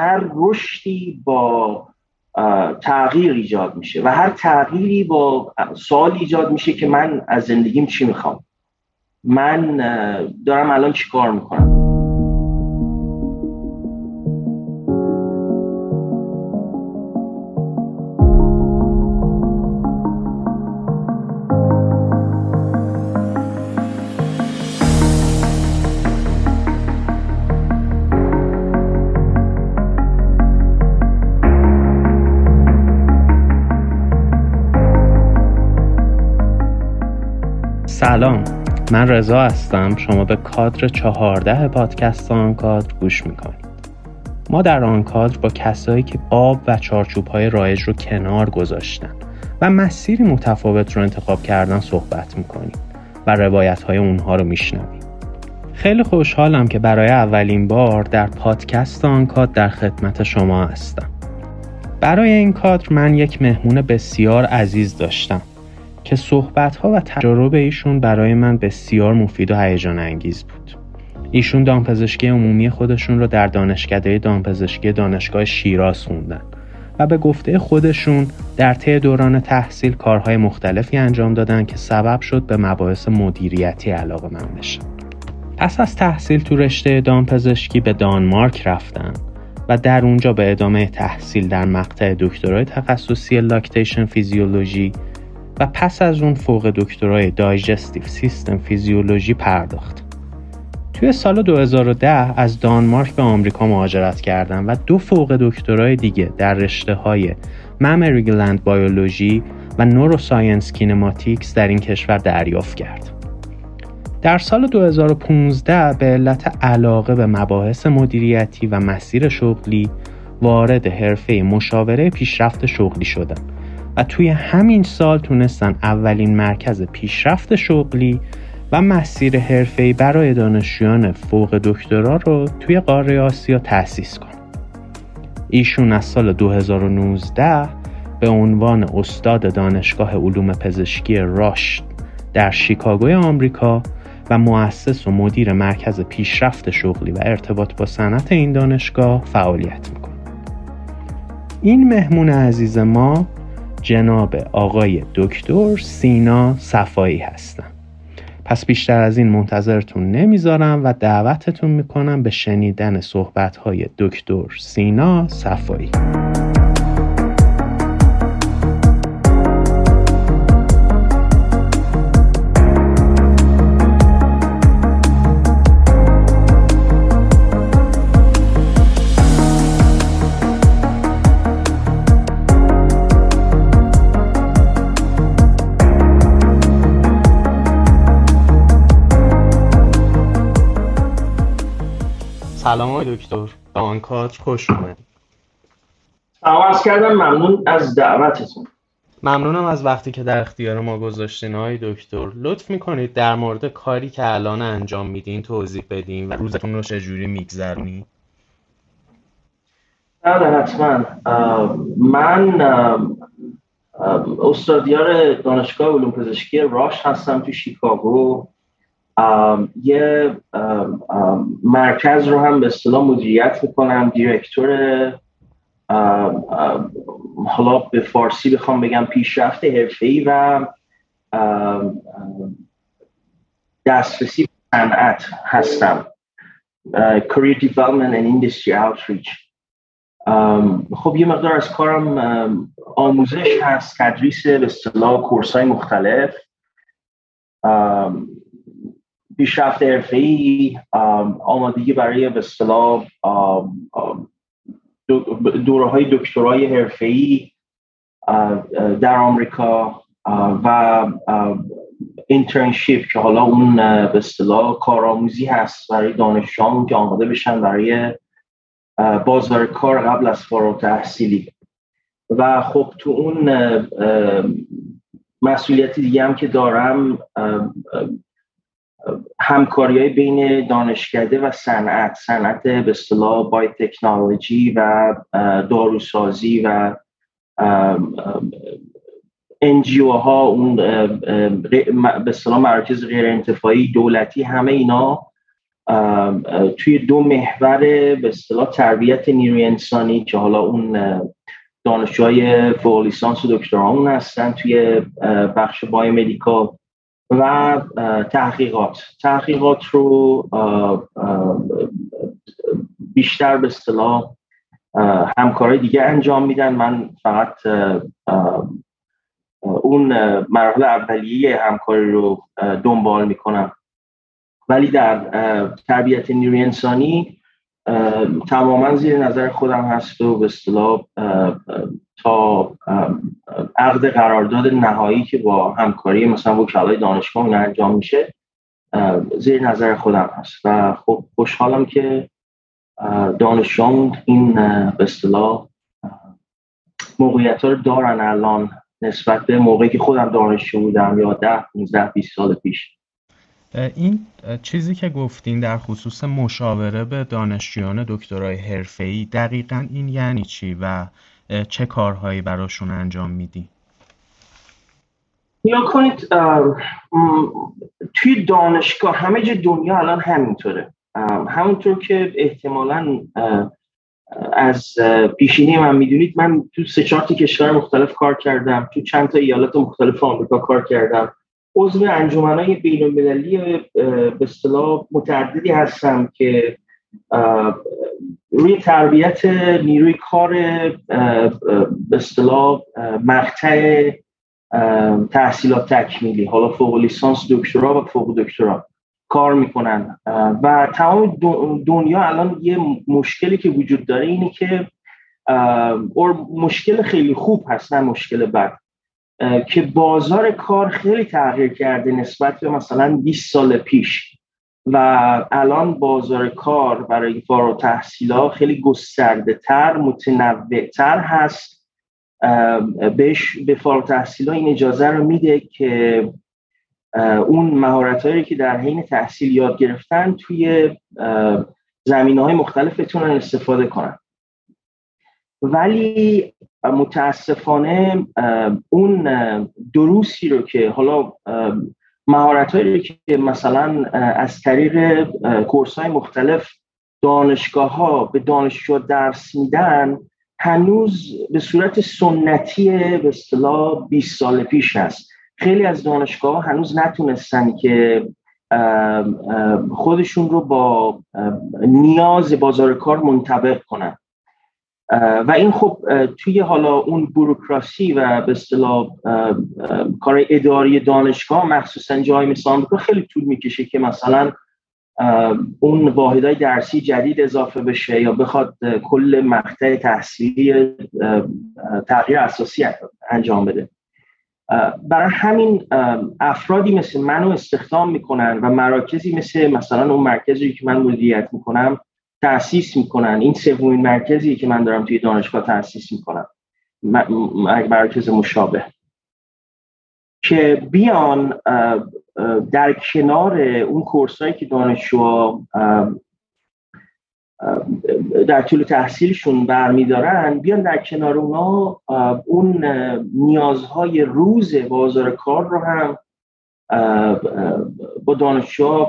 هر رشدی با تغییر ایجاد میشه و هر تغییری با سوال ایجاد میشه که من از زندگیم چی می‌خوام؟ من دارم الان چی کار می‌کنم؟ سلام. من رضا هستم. شما به کادر چهارده پادکست آن کادر گوش می‌کنید. ما در آن کادر با کسایی که آب و چارچوب های رایج رو کنار گذاشتن و مسیری متفاوت رو انتخاب کردن صحبت می‌کنیم و روایت های اونها رو میشنویم. خیلی خوشحالم که برای اولین بار در پادکست آن کادر در خدمت شما هستم. برای این کادر من یک مهمون بسیار عزیز داشتم. که صحبت ها و تجارب ایشون برای من بسیار مفید و هیجان انگیز بود. ایشون دامپزشکی عمومی خودشون رو در دانشکده دامپزشکی دانشگاه شیراز خوندن و به گفته خودشون در طی دوران تحصیل کارهای مختلفی انجام دادن که سبب شد به مباحث مدیریتی علاقه من بشن. پس از تحصیل تو رشته دامپزشکی به دانمارک رفتن و در اونجا به ادامه تحصیل در مقطع دکترای تخصصی لاکتیشن فیزیولوژی و پس از اون فوق دکترای دایجستیو سیستم فیزیولوژی پرداخت. توی سال 2010 از دانمارک به آمریکا مهاجرت کردم و دو فوق دکترای دیگه در رشته های ممری گلند بیولوژی و نوروساینس کینماتیکس در این کشور دریافت کرد. در سال 2015 به علت علاقه به مباحث مدیریتی و مسیر شغلی وارد حرفه مشاوره پیشرفت شغلی شدم توی همین سال تونستن اولین مرکز پیشرفت شغلی و مسیر حرفه‌ای برای دانشجویان فوق دکترا رو توی قاره آسیا تأسیس کنن. ایشون از سال 2019 به عنوان استاد دانشگاه علوم پزشکی راش در شیکاگوی آمریکا و مؤسس و مدیر مرکز پیشرفت شغلی و ارتباط با صنعت این دانشگاه فعالیت می‌کنه. این مهمون عزیز ما جناب آقای دکتر سینا صفایی هستم. پس بیشتر از این منتظرتون نمی‌ذارم و دعوتتون می‌کنم به شنیدن صحبت های دکتر سینا صفایی. سلام آقای دکتر. آنکات خوش اومد. سلام کردم ممنون از دعوتتون. ممنونم از وقتی که در اختیار ما گذاشتین های دکتر. لطف می‌کنید در مورد کاری که الان انجام میدین توضیح بدین و روزتون رو چجوری میگذرونید؟ بله حتما. من استادیار دانشگاه علوم پزشکی راش هستم تو شیکاگو. یه مرکز رو هم به اصطلاح مدیریت می‌کنم دیرکتور حالا به فارسی بخوام بگم پیشرفت ای و دسترسی صنعت هستم. Career Development and Industry Outreach. خب یه مقدار از کارم آموزش هست تدریس به اصطلاح کورس های مختلف پیشرفت ای آمادگی برای به اصطلاح دوره های دکترای ای در آمریکا و اینترنشیپ که حالا اون به اصطلاح کارآموزی هست برای دانشجویان که آماده بشن برای بازار کار قبل از فارغ تحصیلی و خب تو اون مسئولیتی دیگه هم که دارم همکاری های بین دانشکده و صنعت صنعت به اصطلاح بای تکنولوژی و داروسازی و انجیو ها اون به اصطلاح مراکز غیر انتفاعی دولتی همه اینا توی دو محور به اصطلاح تربیت نیروی انسانی که حالا اون دانشجوهای فوق لیسانس و دکترا هستن توی بخش بای مدیکال و تحقیقات. تحقیقات رو بیشتر به اصطلاح همکارای دیگه انجام میدن. من فقط اون مراحل اولیه همکاری رو دنبال می‌کنم. ولی در تربیت نیروی انسانی تماما زیر نظر خودم هست و به اصطلاح تا عقد قرارداد نهایی که با همکاری مثلا وکلای دانشگاه این انجام میشه زیر نظر خودم هست. و خب خوشحالم که دانشجویان این به اصطلاح موقعیت ها رو دارن الان نسبت به موقعی که خودم دانشجو بودم یا ده 15 20 سال پیش. این چیزی که گفتین در خصوص مشاوره به دانشجویان دکترای حرفه‌ای دقیقا این یعنی چی و چه کارهایی براشون انجام میدی؟ یا کنید توی دانشگاه همه جا دنیا الان همینطوره همونطور که احتمالا از پیشینی من می‌دونید من تو سه چهار کشور مختلف کار کردم تو چند تا ایالت مختلف آمریکا کار کردم عضو انجمنهای بین المللی به اصطلاح متعددی هستم که روی تربیت نیروی کار به اصطلاح مقطع تحصیلات تکمیلی حالا فوق لیسانس دکترا و فوق دکترا کار می‌کنن. و تمام دنیا الان یه مشکلی که وجود داره اینه که مشکل خیلی خوب هست نه مشکل بد. که بازار کار خیلی تغییر کرده نسبت به مثلا 20 سال پیش. و الان بازار کار برای فارغ تحصیلا خیلی گسترده تر متنوع تر هست. بهش به فارغ تحصیلا این اجازه رو میده که اون مهارت هایی که در حین تحصیل یاد گرفتن توی زمینه های مختلف بتونن استفاده کنن. ولی متاسفانه اون دروسی رو که حالا مهارت هایی که مثلا از طریق کورس های مختلف دانشگاه ها به دانشجو درس میدن هنوز به صورت سنتی به اصطلاح 20 سال پیش هست. خیلی از دانشگاه هنوز نتونستن که خودشون رو با نیاز بازار کار منطبق کنن. و این خب توی حالا اون بروکراسی و به اصطلاح کار اداری دانشگاه مخصوصا جای مثل آمریکا خیلی طول می‌کشه که مثلا اون واحدهای درسی جدید اضافه بشه یا بخواد کل مقطع تحصیلی تغییر اساسی انجام بده. برای همین افرادی مثل منو استخدام می‌کنن و مراکزی مثل مثلا اون مرکزی که من مدیریت می‌کنم تاسیس می‌کنن. این سومین مرکزی که من دارم توی دانشگاه تاسیس می‌کنم. مرکز مشابه. که بیان در کنار اون کورس هایی که دانشجو در طول تحصیلشون برمیدارن بیان در کنار اونا اون نیازهای روز بازار کار رو هم با دانشجو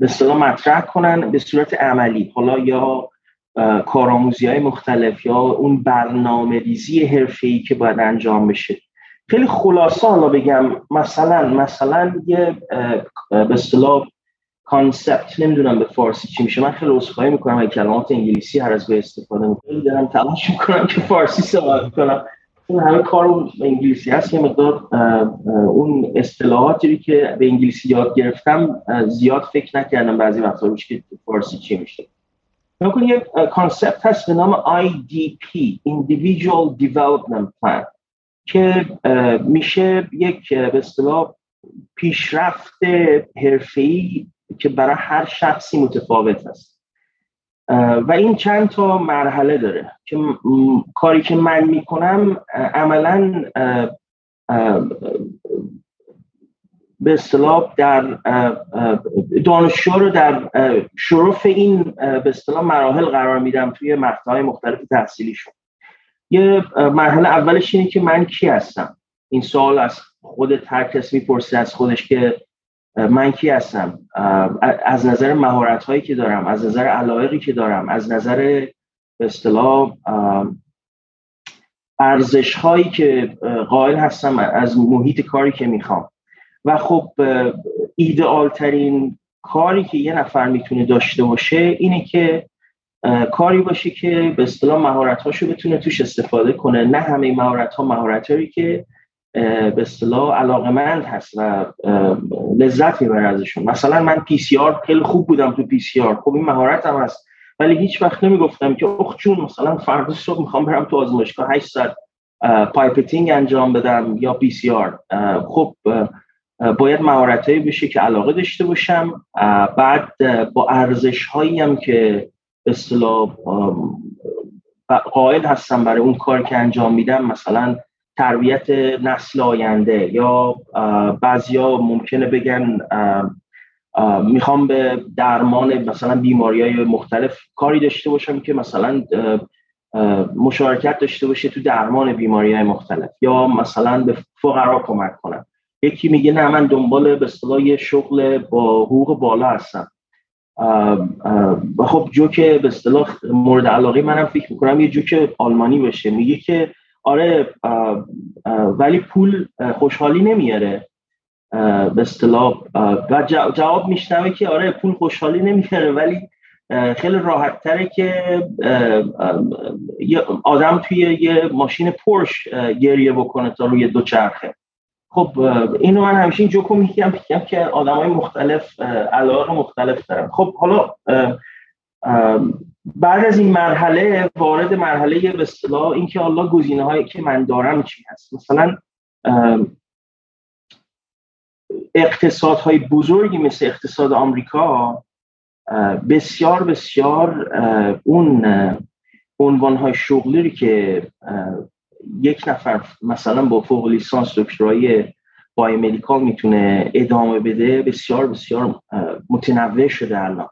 به اصطلاح مطرح کنن به صورت عملی. حالا یا کارآموزی های مختلف یا اون برنامه ریزی حرفه ای که باید انجام بشه. خیلی خلاصه حالا بگم مثلا مثلا یه به اصطلاح کانسپت نمی‌دونم به فارسی چی میشه. من خیلی عذرخواهی می‌کنم اگه کلمات انگلیسی هر از به استفاده می‌کنم. دارم تلاش می‌کنم که فارسی صحبت کنم. اون همه کار انگلیسی هست. یه مقدار اون اصطلاحاتی که به انگلیسی یاد گرفتم زیاد فکر نکردم بعضی وقتا روش که فارسی چی میشه. نکن یه کانسپت هست به نام IDP Individual Development Plan که میشه یک به اصطلاح پیشرفت حرفه‌ای که برای هر شخصی متفاوت است. و این چند تا مرحله داره که کاری که من می‌کنم عملا به اصطلاح در دانشجو رو در شرف این به اصطلاح مراحل قرار میدم توی مقطع مختلف تحصیلیشون. یه مرحله اولش اینه که من کی هستم؟ این سوال از خود هر کس می‌پرسه از خودش که من کی هستم؟ از نظر مهارت هایی که دارم از نظر علایقی که دارم از نظر به اصطلاح ارزش هایی که قائل هستم از محیط کاری که می‌خوام. و خب ایدئال ترین کاری که یه نفر می‌تونه داشته باشه اینه که کاری باشه که به اصطلاح مهارت هاشو بتونه توش استفاده کنه. نه همه مهارت ها مهارت هایی که به اصطلاح علاقمند هست و لذت می‌بره ازشون. مثلا من PCR خیلی خوب بودم تو PCR خب این مهارت هم هست. ولی هیچ وقت نمی‌گفتم که اخ چون مثلا فردا صبح می‌خوام برم تو آزمایشگاه 8 ساعت pipetting انجام بدم یا PCR خب باید مهارتایی بشه که علاقه داشته باشم. بعد با ارزش هایی هم که اصطلاح قائل هستم برای اون کار که انجام میدم مثلا تربیت نسل آینده یا بعضیا ممکنه بگن می‌خوام به درمان مثلا بیماری های مختلف کاری داشته باشم که مثلا مشارکت داشته باشه تو درمان بیماری های مختلف یا مثلا به فقرا کمک کنم. یکی میگه نه من دنبال به اصطلاح شغل با حقوق بالا هستم. خب جوک به اصطلاح مورد علاقه منم فکر می‌کنم یه جوک آلمانی باشه. میگه که آره ولی پول خوشحالی نمیاره به اصطلاح و جواب میشنوه که آره پول خوشحالی نمیاره ولی خیلی راحت تره که آدم توی یه ماشین پرش گریه بکنه تا روی دو چرخه. خب اینو من همیشه این جوکو میگم میگم که آدم های مختلف علاقه مختلف دارن. خب حالا بعد از این مرحله وارد مرحله به اصطلاح اینکه الله گزینه هایی که من دارم چی هست؟ مثلا اقتصادهای بزرگی مثل اقتصاد آمریکا بسیار بسیار اون عنوان های شغلی که یک نفر مثلا با فوق لیسانس دکترای بای مدیکال می‌تونه ادامه بده بسیار بسیار متنوع شده الان.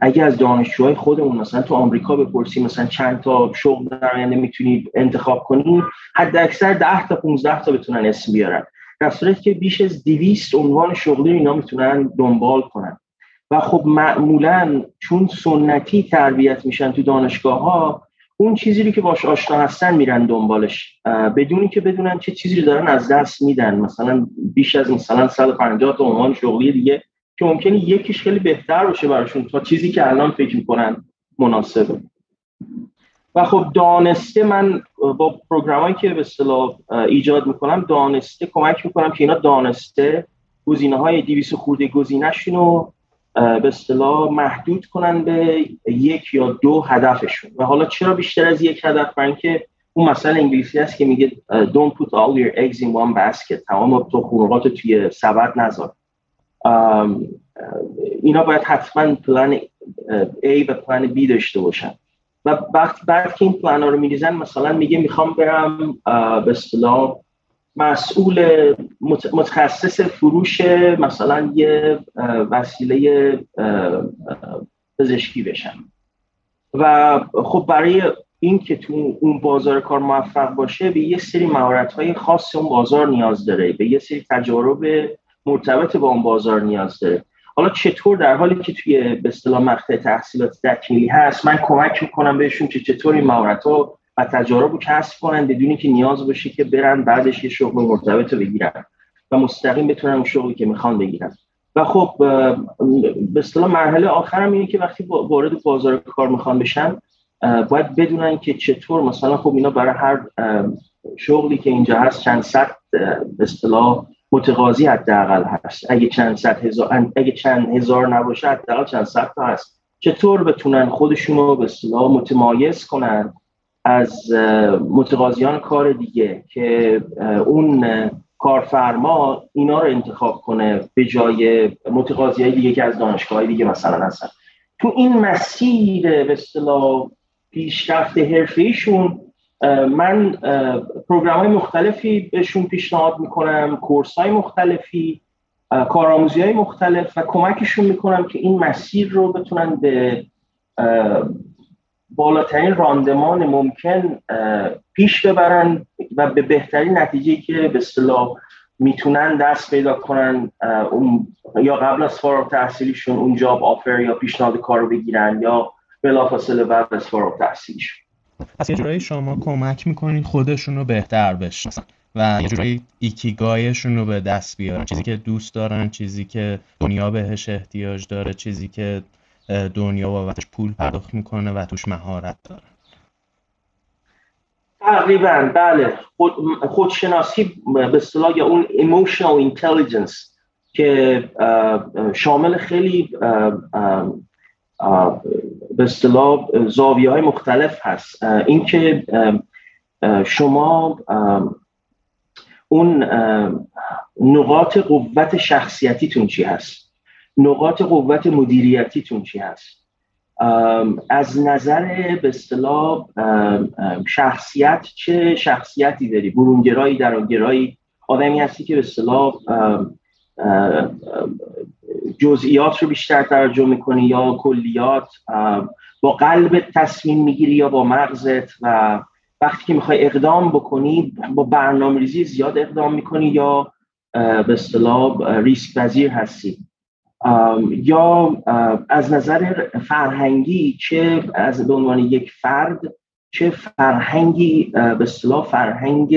اگه از دانشجوهای خودمون مثلا تو آمریکا بپرسیم مثلا چند تا شغل در آینده می‌تونید انتخاب کنید حد اکثر 10 تا 15 تا بتونن اسم بیارن. در صورتی که بیش از 200 عنوان شغلی اینا می‌تونن دنبال کنن. و خب معمولا چون سنتی تربیت میشن تو دانشگاه ها اون چیزی رو که باش آشنا هستن میرن دنبالش. بدونی که بدونن چه چیزی رو دارن از دست میدن. مثلا بیش از مثلا 150 تا عنوان شغلی دیگه که ممکنه یکیش خیلی بهتر باشه براشون تا چیزی که الان فکر می‌کنن مناسبه. و خب دانسته من با پروگرامایی که به اصطلاح ایجاد می‌کنم دانسته کمک می‌کنم که اینا دانسته گزینه های 200 خورده گزینهشون رو به اصطلاح محدود کنن به یک یا دو هدفشون. و حالا چرا بیشتر از یک هدف؟ برای اینکه اون مثلا انگلیسی هست که میگه don't put all your eggs in one basket. تمام تو خونقات توی سبد نذار. اینا باید حتما پلان A و پلان B داشته باشن. و بعد بعد که این پلان رو میریزن مثلا میگه می‌خوام برم به اصطلاح مسئول متخصص فروش مثلا یه وسیله پزشکی بشم. و خب برای این که تو اون بازار کار موفق باشه به یه سری مهارت های خاص اون بازار نیاز داره به یه سری تجارب مرتبط با اون بازار نیاز داره. حالا چطور در حالی که توی به اصطلاح مقطع تحصیلات تکمیلی هست من کمک می‌کنم بهشون که چطور این مهارت ها و تجارب رو کسب کنن بدونی که نیاز باشه که برن بعدش یه شغل مرتبط رو بگیرن و مستقیم بتونن اون شغلی که می‌خوان بگیرن. و خب به اصطلاح مرحله آخرم اینه که وقتی وارد بازار کار می‌خوان بشن باید بدونن که چطور مثلا خب اینا برای هر شغلی که اینجا هست چند صد به اصطلاح متقاضی حداقل هست. اگه چند صد هزار اگه چند هزار نباشه حداقل چند صد تا هست. چطور بتونن خودشون رو به اصطلاح متمایز کنن از متقاضیان کار دیگه که اون کارفرما اینا رو انتخاب کنه به جای متقاضی دیگه که از دانشگاه دیگه مثلا هستن. تو این مسیر به اصطلاح پیشرفت حرفیشون من پروگرام های مختلفی بهشون پیشنهاد می‌کنم کورس های مختلفی کارآموزی های مختلف و کمکشون می‌کنم که این مسیر رو بتونن به بالاترین راندمان ممکن پیش ببرن و به بهترین نتیجه که به اصطلاح می‌تونن دست پیدا کنن یا قبل از فارغ تحصیلیشون اون جاب آفر یا پیشنهاد کار رو بگیرن یا بلافاصله بعد از فارغ تحصیلیشون پس یه جورایی شما کمک می‌کنید خودشون رو بهتر بشناسن و یه جورایی ایکیگایشون رو به دست بیارن. چیزی که دوست دارن چیزی که دنیا بهش احتیاج داره چیزی که دنیا بابتش پول پرداخت می‌کنه و توش مهارت داره. تقریبا بله. خود، خودشناسی به اصطلاح یا اون emotional intelligence که شامل خیلی به اصطلاح زاویه های مختلف هست. اینکه شما اون نقاط قوت شخصیتیتون چی هست؟ نقاط قوت مدیریتیتون چی هست؟ از نظر به اصطلاح شخصیت چه شخصیتی داری؟ برونگرایی درونگرایی آدمی هستی که به اصطلاح جزئیات رو بیشتر توجه می‌کنی یا کلیات با قلب تصمیم می‌گیری یا با مغزت و وقتی که می‌خوای اقدام بکنی با برنامه ریزی زیاد اقدام می‌کنی یا به اصطلاح ریسک پذیر هستی. یا از نظر فرهنگی چه از عنوان یک فرد چه فرهنگی به اصطلاح فرهنگ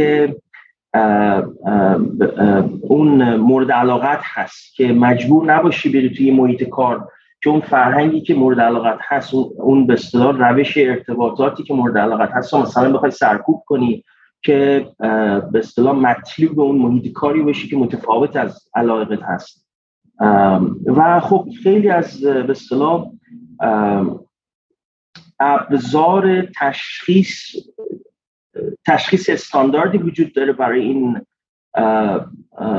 اون مورد علاقت هست که مجبور نباشی بری توی محیط کار اون فرهنگی که مورد علاقت هست اون به اصطلاح روش ارتباطاتی که مورد علاقت هست. مثلا بخوای سرکوب کنی که به اصطلاح مطلوب اون محیط کاری باشی که متفاوت از علاقت هست. و خب خیلی از به اصطلاح ابزار تشخیص تشخیص استانداردی وجود داره برای این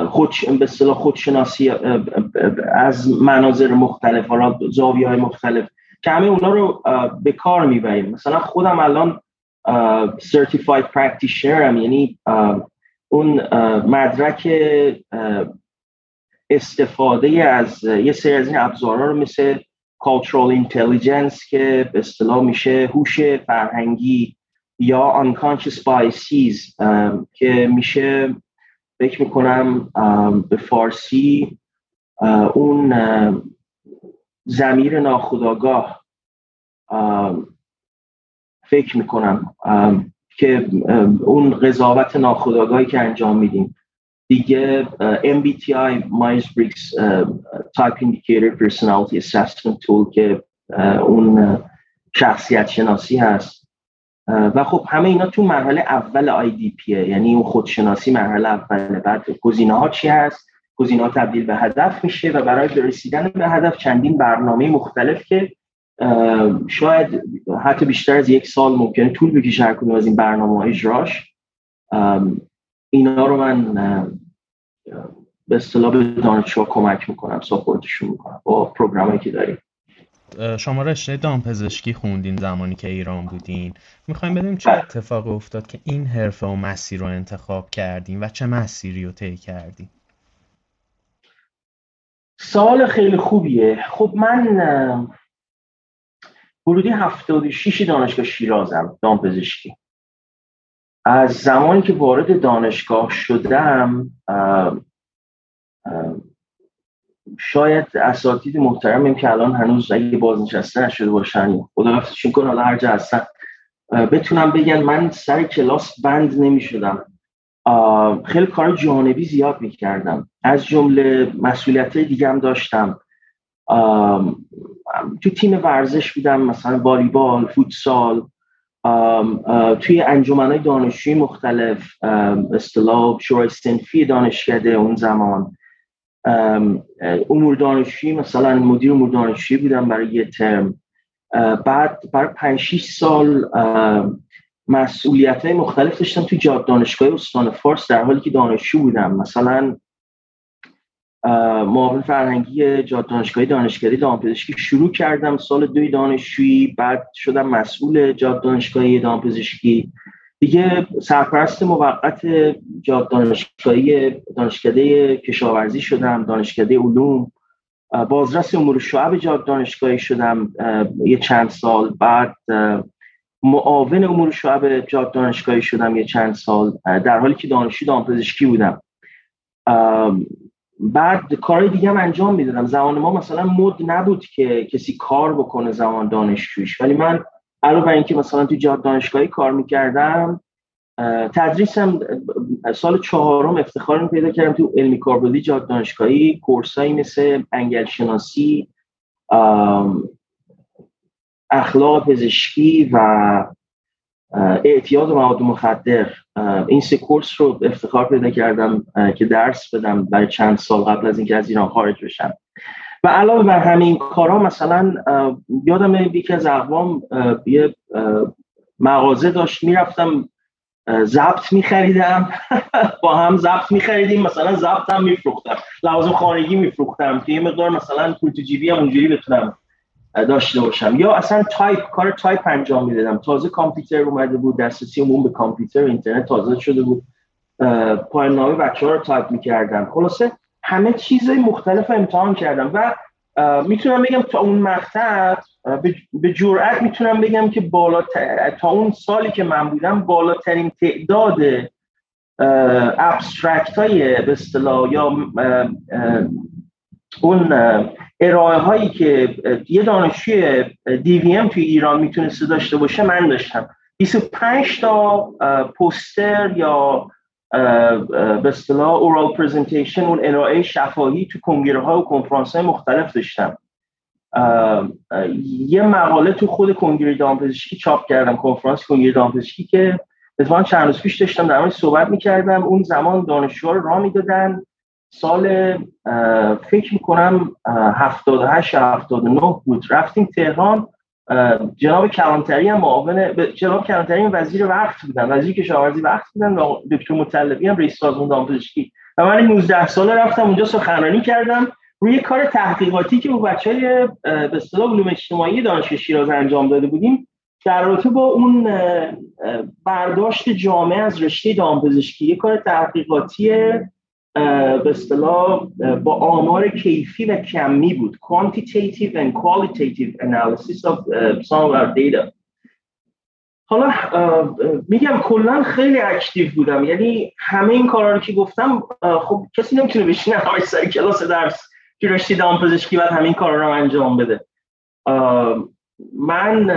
خود به اصطلاح خودشناسی از مناظر مختلف حالا زاویه های مختلف که همه اونا رو به کار می‌بریم. مثلا خودم الان certified practitioner هم یعنی اون مدرک استفاده از یه سری از این ابزارها رو مثل cultural intelligence که به اصطلاح میشه هوش فرهنگی یا unconscious biases که میشه فکر می‌کنم به فارسی اون زمیر ناخداگاه فکر می‌کنم که اون قضاوت ناخداگاهی که انجام میدیم. دیگه MBTI Myers-Briggs Type Indicator Personality Assessment Tool که اون شخصیت شناسی هست. و خب همه اینا تو مرحله اول IDP یعنی اون خودشناسی مرحله اول. بعد گزینه ها چی هست؟ گزینه ها تبدیل به هدف میشه و برای رسیدن به هدف چندین برنامه مختلف که شاید حتی بیشتر از یک سال ممکنه طول بکشه هر از این برنامه اجراش. اینا رو من به اصطلاح به دانشجوها کمک می‌کنم ساپورتشون می‌کنم با پروگرامی که داریم. شما رشته دامپزشکی خوندین زمانی که ایران بودین. می‌خوایم بدونیم چه. اتفاق افتاد که این حرفه و مسیر رو انتخاب کردین و چه مسیری رو طی کردین؟ سوال خیلی خوبیه. خب من ورودی 76 دانشگاه شیرازم دامپزشکی. از زمانی که وارد دانشگاه شدم شاید اساتید محترمیم که الان هنوز اگه بازنشسته نشده باشن خدا حفظشون کن حالا هر جا هستن بتونم بگن من سر کلاس بند نمی شدم خیلی کار جانبی زیاد می کردم از جمله مسئولیت دیگه هم داشتم. تو تیم ورزش بودم مثلا والیبال فوتسال توی های دانشجویی مختلف اصطلاح شورای سنفی دانشکده اون زمان. امور دانشجویی مثلا مدیر امور دانشجویی بودم برای یه ترم. بعد برای 5 6 سال مسئولیت های مختلف داشتم توی جاد دانشگاه استان فارس در حالی که دانشجو بودم. مثلا معاون فرهنگی جاد دانشگاهی دانشکده دامپزشکی شروع کردم سال دوی دانشجویی بعد شدم مسئول جاد دانشگاهی دامپزشکی. دیگه سرپرست موقت دانشگاهی دانشکده کشاورزی شدم دانشکده علوم. بازرس امور شعب جاد دانشگاهی شدم یه چند سال بعد معاون امور شعب جاد دانشگاهی شدم یه چند سال در حالی که دانشجو دامپزشکی بودم. بعد کارهای دیگه هم انجام می‌دادم. زمان ما مثلا مد نبود که کسی کار بکنه زمان دانشجویش. ولی من علاوه بر اینکه مثلا تو جاد دانشگاهی کار می‌کردم تدریسم سال چهارم افتخار پیدا کردم تو علمی کاربردی جاد دانشگاهی کورسایی مثل انگل شناسی اخلاق پزشکی و اعتیاد مواد مخدر. این سه کورس رو افتخار پیدا کردم که درس بدم برای چند سال قبل از اینکه از ایران خارج بشم. و علاوه بر همین کارا مثلا یادم یکی از اقوام یه مغازه داشت می‌رفتم زبط میخریدم. با هم زبط میخریدیم مثلا زبط هم میفروختم. لوازم خانگی میفروختم که یه مقدار مثلا پول جیبی هم اونجوری بتونم داشته باشم. یا اصلا تایپ کار تایپ انجام می‌دادم. تازه کامپیوتر اومده بود دسترسی عموم به کامپیوتر اینترنت تازه شده بود. پایان نامه بچه ها رو تایپ می‌کردم خلاصه همه چیز مختلف امتحان کردم و می‌تونم بگم تا اون مقطع به جرأت می‌تونم بگم که بالا تا اون سالی که من بودم بالاترین تعداد abstract های به اصطلاح یا اون ارائه هایی که یه دانشجوی ام توی ایران می‌تونسته داشته باشه من داشتم. 25 تا پوستر یا به اصطلاح اورال پرزنتیشن اون ارائه شفاهی تو کنگره ها و کنفرانس های مختلف داشتم. یه مقاله تو خود کنگره دامپزشکی چاپ کردم کنفرانس کنگره دامپزشکی که اتفاقا چند روز پیش داشتم در صحبت می‌کردم. اون زمان دانشجوها رو راه می‌دادن. سال فکر می‌کنم 78 79 بود. رفتیم تهران. جناب کلانتری هم معاون جناب کلانتری وزیر وقت بودن وزیر کشاورزی وقت بودن و دکتر مطلبی هم رئیس سازمان دامپزشکی. و من 19 ساله رفتم اونجا سخنرانی کردم. روی کار تحقیقاتی که با های به اصطلاح علوم اجتماعی دانشگاه شیراز انجام داده بودیم در رابطه با اون برداشت جامعه از رشته دامپزشکی یه کار تحقیقاتی به اصطلاح با آمار کیفی و کمی بود. Quantitative and qualitative analysis of some of our data. حالا میگم کلا خیلی active بودم. یعنی همه این کارا رو که گفتم خب کسی نمی‌تونه بشینه همه سر کلاس درس که رشته دامپزشکی بعد همین کارا رو انجام بده. من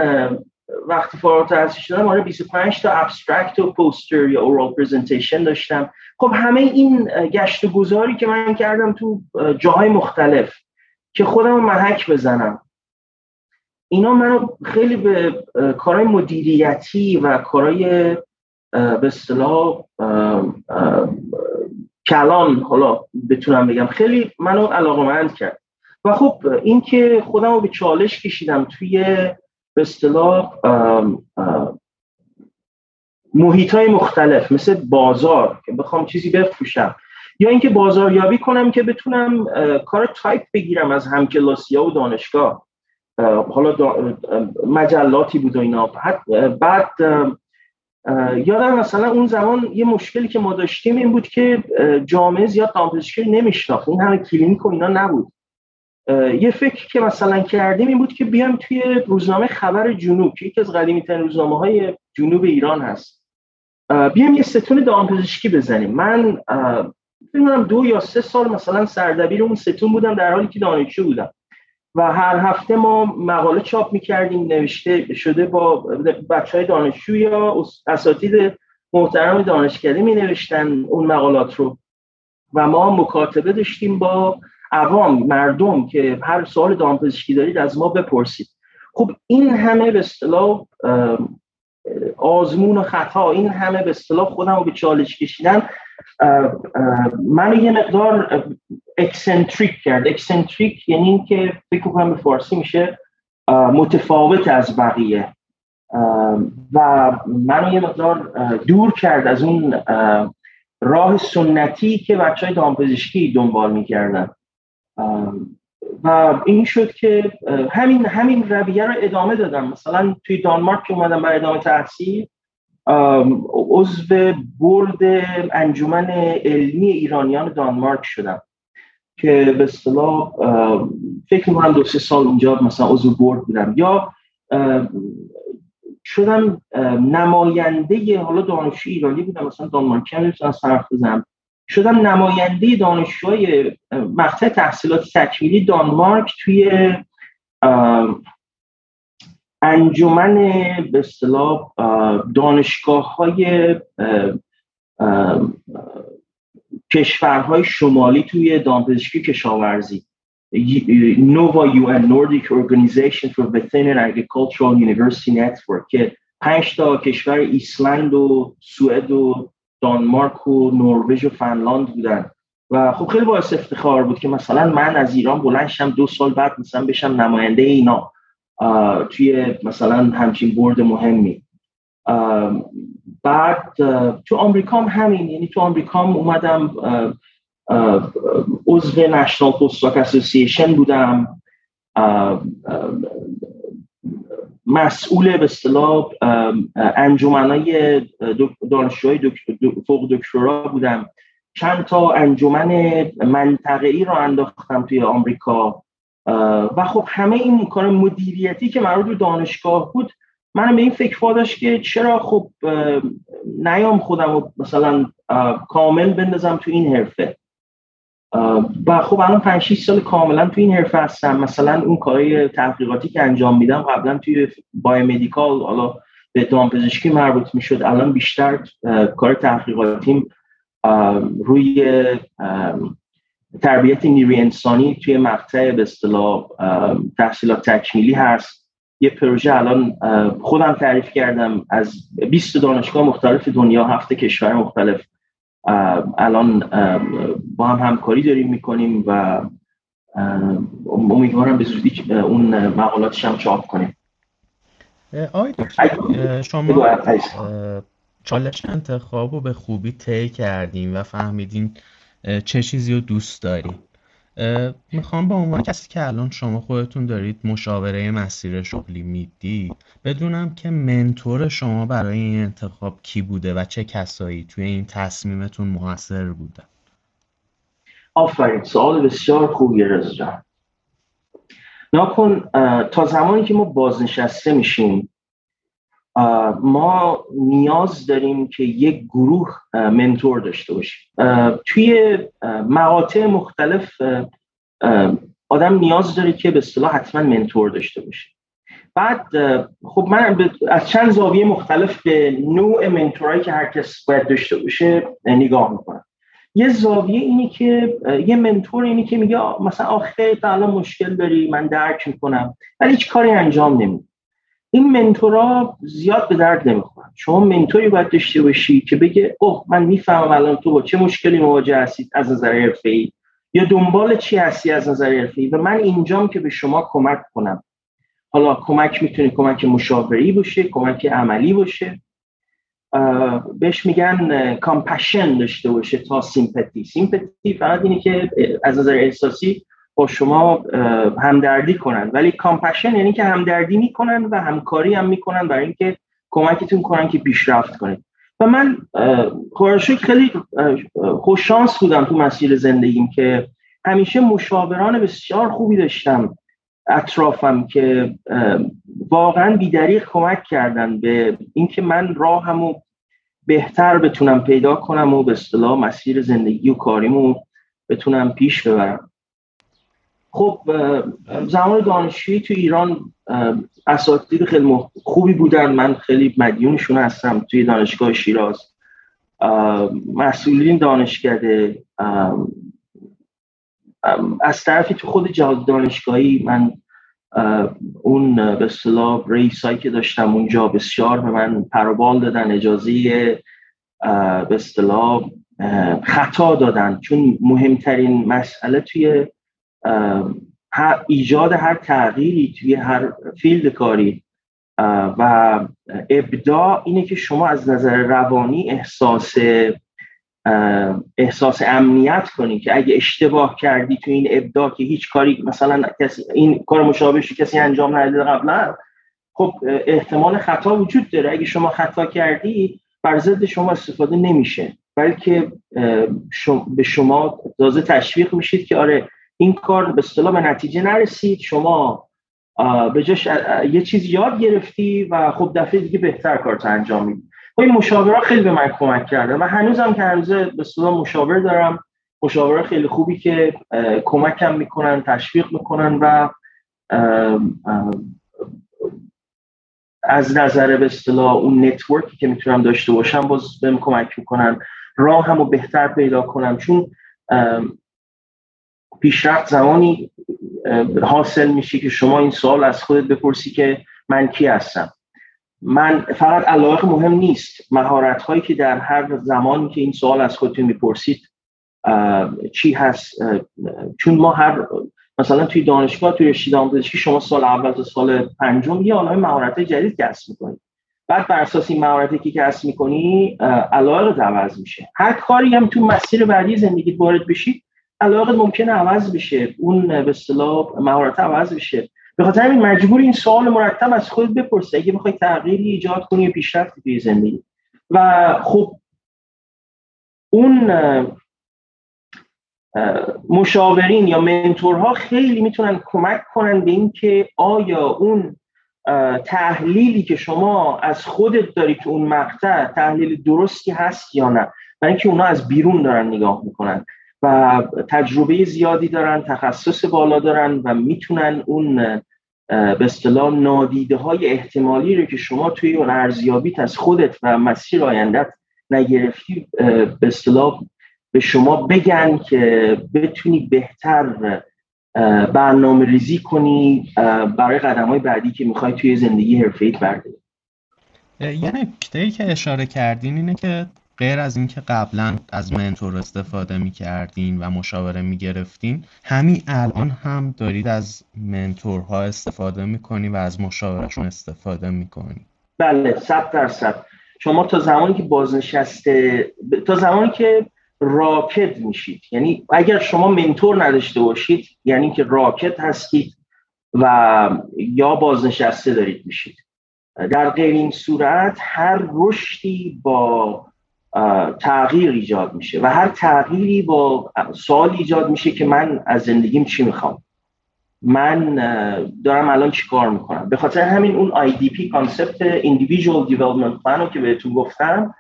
وقتی فارغ التحصیل شدم آره 25 تا abstract و poster یا oral presentation داشتم. خب همه این گشت و گذاری که من کردم تو جاهای مختلف که خودم محک بزنم. اینا منو خیلی به کارهای مدیریتی و کارهای به اصطلاح کلان حالا بتونم بگم خیلی منو علاقمند کرد. و خب اینکه خودم رو به چالش کشیدم توی به اصطلاح محیط های مختلف مثل بازار که بخوام چیزی بفروشم یا اینکه بازاریابی کنم که بتونم کار تایپ بگیرم از همکلاسی ها و دانشگاه. حالا مجلاتی بود و اینا. بعد یادم مثلا اون زمان یه مشکلی که ما داشتیم این بود که جامعه زیاد دامپزشکی نمیشناخت. این همه کلینیک و اینا نبود. یه فکر که مثلا کردیم این بود که بیام توی روزنامه خبر جنوب که یکی از قدیمی ترین روزنامه های جنوب ایران هست. بیام یه ستون دامپزشکی بزنیم. من فکر دو یا سه سال مثلا سردبیر اون ستون بودم در حالی که دانشجو بودم. و هر هفته ما مقاله چاپ می‌کردیم نوشته شده با بچه های دانشجو یا اساتید محترم دانشکده می نوشتن اون مقالات رو. و ما مکاتبه داشتیم با عوام مردم که هر سوال دامپزشکی دارید از ما بپرسید. خب این همه به اصطلاح آزمون و خطا این همه به اصطلاح خودم رو به چالش کشیدن من یه مقدار eccentric کرد. eccentric یعنی اینکه فکر کنم به فارسی میشه متفاوت از بقیه. و من یه مقدار دور کرد از اون راه سنتی که بچه های دامپزشکی دنبال می‌کردن. و این شد که همین همین رویه رو ادامه دادم. مثلا توی دانمارک که اومدم برای ادامه تحصیل عضو برد انجمن علمی ایرانیان دانمارک شدم که به اصطلاح فکر می‌کنم دو سه سال اونجا مثلا عضو برد بودم. یا شدم نماینده حالا دانشجو ایرانی بودم مثلا دانمارکی هم نمی‌تونم حرف بزنم شدم نماینده دانشجوهای مقطع تحصیلات تکمیلی دانمارک توی انجمن به اصطلاح دانشگاه های کشورهای شمالی توی دامپزشکی کشاورزی. NOVA UN Nordic Organization for Veterinary Agricultural University Network که پنج تا کشور ایسلند و سوئد و دانمارک و نروژ و فنلاند بودن. و خب خیلی باعث افتخار بود که مثلا من از ایران بلند شم دو سال بعد مثلا بشم نماینده اینا. توی مثلا همچین برد مهمی. بعد تو آمریکا هم همین. یعنی تو آمریکا هم اومدم عضو نشنال پستاک اسوسییشن بودم. مسئول به اصطلاح انجمنای دانشجوهای فوق دکترا بودم. چند تا انجمن منطقه ای رو انداختم توی آمریکا. و خب همه این کار مدیریتی که مربوط به دانشگاه بود من به این فکر واداشت که چرا خب نیام خودم رو مثلا کامل بندازم تو این حرفه. و خب الان 5 6 سال کاملا تو این حرفه هستم. مثلا اون کارهای تحقیقاتی که انجام میدم قبلا توی بای مدیکال حالا به دامپزشکی مربوط می‌شد. الان بیشتر کار تحقیقاتیم روی تربیت نیروی انسانی توی مقطع به اصطلاح تحصیلات تکمیلی هست. یه پروژه الان خودم تعریف کردم از 20 دانشگاه مختلف دنیا هفت کشور مختلف الان با هم همکاری داریم می‌کنیم و امیدوارم به زودی اون مقالاتش هم چاپ کنیم. آقای شما چالش انتخاب رو به خوبی طی کردیم و فهمیدین چه چیزی رو دوست داریم می‌خوام به عنوان کسی که الان شما خودتون دارید مشاوره مسیر شغلی می‌دید بدونم که منتور شما برای این انتخاب کی بوده و چه کسایی توی این تصمیمتون موثر بودن آفرین سوال بسیار خوبی رزا جان. ناکن تا زمانی که ما بازنشسته میشیم ما نیاز داریم که یک گروه منتور داشته باشیم. توی مقاطع مختلف آدم نیاز داره که به اصطلاح حتما منتور داشته باشه. بعد خب من از چند زاویه مختلف به نوع منتورایی که هر کس باید داشته باشه نگاه می‌کنم. یه زاویه اینی که یه منتور اینی که میگه مثلا آخه تا الان مشکل داری من درک می‌کنم. ولی هیچ کاری انجام نمیده. این منتورا زیاد به درد نمی‌خورن. شما منتوری باید داشته باشی که بگه اوه من می‌فهمم الان تو با چه مشکلی مواجه هستید از نظر ای یا دنبال چی هستی از نظر ای و من اینجام که به شما کمک کنم. حالا کمک می‌تونه کمک مشاوری باشه کمک عملی باشه. بهش میگن compassion داشته باشه تا sympathy. sympathy فقط اینه که از نظر احساسی با شما همدردی کنن ولی compassion یعنی که همدردی می‌کنن و همکاری هم می‌کنن برای اینکه کمکتون کنن که پیشرفت کنید. و من خورشوک خیلی خوششانس بودم تو مسیر زندگیم که همیشه مشاوران بسیار خوبی داشتم اطرافم که واقعا بیدریق کمک کردن به اینکه من راهمو بهتر بتونم پیدا کنم و به اصطلاح مسیر زندگی و کاریمو بتونم پیش ببرم. خب زمان دانشجویی تو ایران اساتید خیلی خوبی بودن. من خیلی مدیونشون هستم توی دانشگاه شیراز. مسئولین دانشکده از طرفی تو خود جهاز دانشگاهی من اون به اصطلاح رئیسایی که داشتم اونجا بسیار به من پروبال دادن اجازه به اصطلاح خطا دادن. چون مهمترین مسئله توی ایجاد هر تغییری توی هر فیلد کاری. و ابداع اینه که شما از نظر روانی احساس احساس امنیت کنی که اگه اشتباه کردی تو این ابداع که هیچ کاری مثلا کسی این کار مشابهش کسی انجام نداده قبلا خب احتمال خطا وجود داره. اگه شما خطا کردی بر ضد شما استفاده نمیشه. بلکه به شما تازه تشویق میشید که آره این کار به اصطلاح به نتیجه نرسید. شما به جاش یه چیز یاد گرفتی و خب دفعه دیگه بهتر کارت انجام میدی. این مشاوره خیلی به من کمک کرده و هنوزم که هنوز به صدا مشاور دارم. مشاوره خیلی خوبی که کمکم می‌کنن تشویق می‌کنن و از نظر به اصطلاح اون نتورکی که می‌تونم داشته باشم باز بهم کمک می‌کنن. راه هم بهتر پیدا کنم. چون پیشرفت زمانی حاصل میشه که شما این سوال از خودت بپرسی که من کی هستم. من فقط علاقه مهم نیست. مهارت هایی که در هر زمانی که این سوال از خودتون می‌پرسید چی هست؟ چون ما هر مثلا توی دانشگاه توی رشته آموزشی شما سال اول تا سال پنجم یه آنهای مهارت جدید کسب می‌کنید. بعد بر اساس این مهارتی که کسب می‌کنی علاقه عوض میشه. هر کاری هم تو مسیر بعدی زندگی وارد بشید علاقه ممکنه عوض بشه. اون به اصطلاح مهارت عوض بشه. به خاطر همین مجبور این سوال مرتب از خود بپرسه اگه بخوای تغییری ایجاد کنی پیشرفتی توی زندگی. و خب اون مشاورین یا منتورها خیلی می‌تونن کمک کنن به اینکه آیا اون تحلیلی که شما از خودت داری که اون مقطع تحلیل درستی هست یا نه. برای اینکه اونا از بیرون دارن نگاه می‌کنن. و تجربه زیادی دارن تخصص بالا دارن و می‌تونن اون به اصطلاح نادیده های احتمالی رو که شما توی اون ارزیابیت از خودت و مسیر آیندت نگرفتی به اصطلاح به شما بگن که بتونی بهتر برنامه ریزی کنی برای قدم های بعدی که می‌خوای توی زندگی حرفیت برداری یه نکته که اشاره کردین اینه که غیر از اینکه قبلا از منتور استفاده می‌کردین و مشاوره می‌گرفتین همین الان هم دارید از منتورها استفاده می‌کنی و از مشاورشون استفاده می‌کنی. بله صد درصد. شما تا زمانی که بازنشسته تا زمانی که راکت میشید یعنی اگر شما منتور نداشته باشید یعنی که راکت هستید و یا بازنشسته دارید میشید. در غیر این صورت هر رشدی با تغییر ایجاد میشه و هر تغییری با سوال ایجاد میشه که من از زندگیم چی می‌خوام. من دارم الان چی کار می‌کنم؟ به خاطر همین اون IDP کانسپت Individual Development Plan رو که بهتون گفتم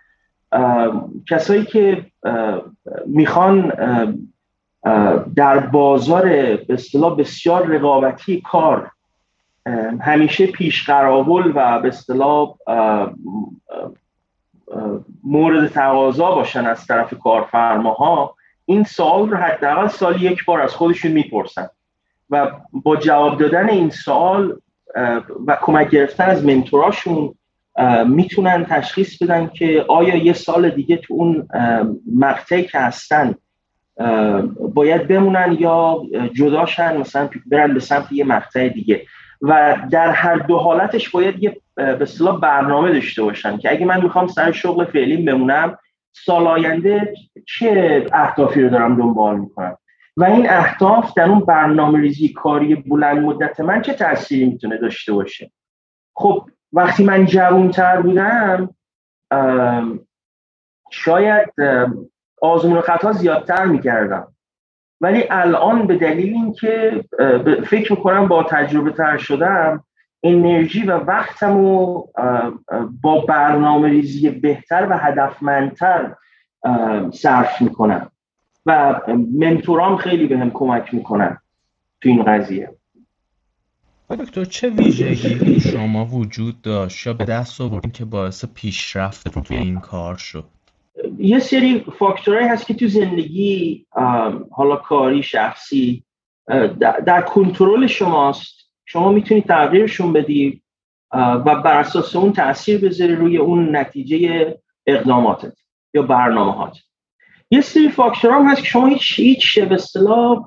کسایی که می‌خوان در بازار به اصطلاح بسیار رقابتی کار همیشه پیش قراول و به اصطلاح مورد تقاضا باشن از طرف کارفرماها این سوال رو حداقل سال یک بار از خودشون می‌پرسن و با جواب دادن این سوال و کمک گرفتن از منتوراشون می‌تونن تشخیص بدن که آیا یه سال دیگه تو اون مقطعی که هستن باید بمونن یا جداشن مثلا برن به سمت یه مقطع دیگه. و در هر دو حالتش باید یه به اصطلاح برنامه داشته باشن که اگه من می‌خوام سر شغل فعلیم بمونم سال آینده چه اهدافی رو دارم دنبال می‌کنم؟ و این اهداف در اون برنامه ریزی کاری بلند مدت من چه تأثیری می‌تونه داشته باشه؟ خب وقتی من جوانتر بودم شاید آزمون خطا زیادتر می‌کردم. ولی الان به دلیل اینکه فکر می‌کنم با تجربه تر شدم انرژی و وقتم رو با برنامه ریزی بهتر و هدفمندتر صرف می‌کنم. و منتورام خیلی به هم کمک می‌کنن تو این قضیه. دکتر چه ویژگی شما وجود داشت یا به دست آوردین که باعث پیشرفتتون توی این کار شد؟ یه سری فاکتورهایی هست که تو زندگی حالا کاری شخصی در کنترل شماست. شما می‌تونید تغییرشون بدی و بر اساس اون تاثیر بذاری روی اون نتیجه اقداماتت یا برنامه یه سری فاکتور هم هست که شما هیچ هیچ به اصطلاح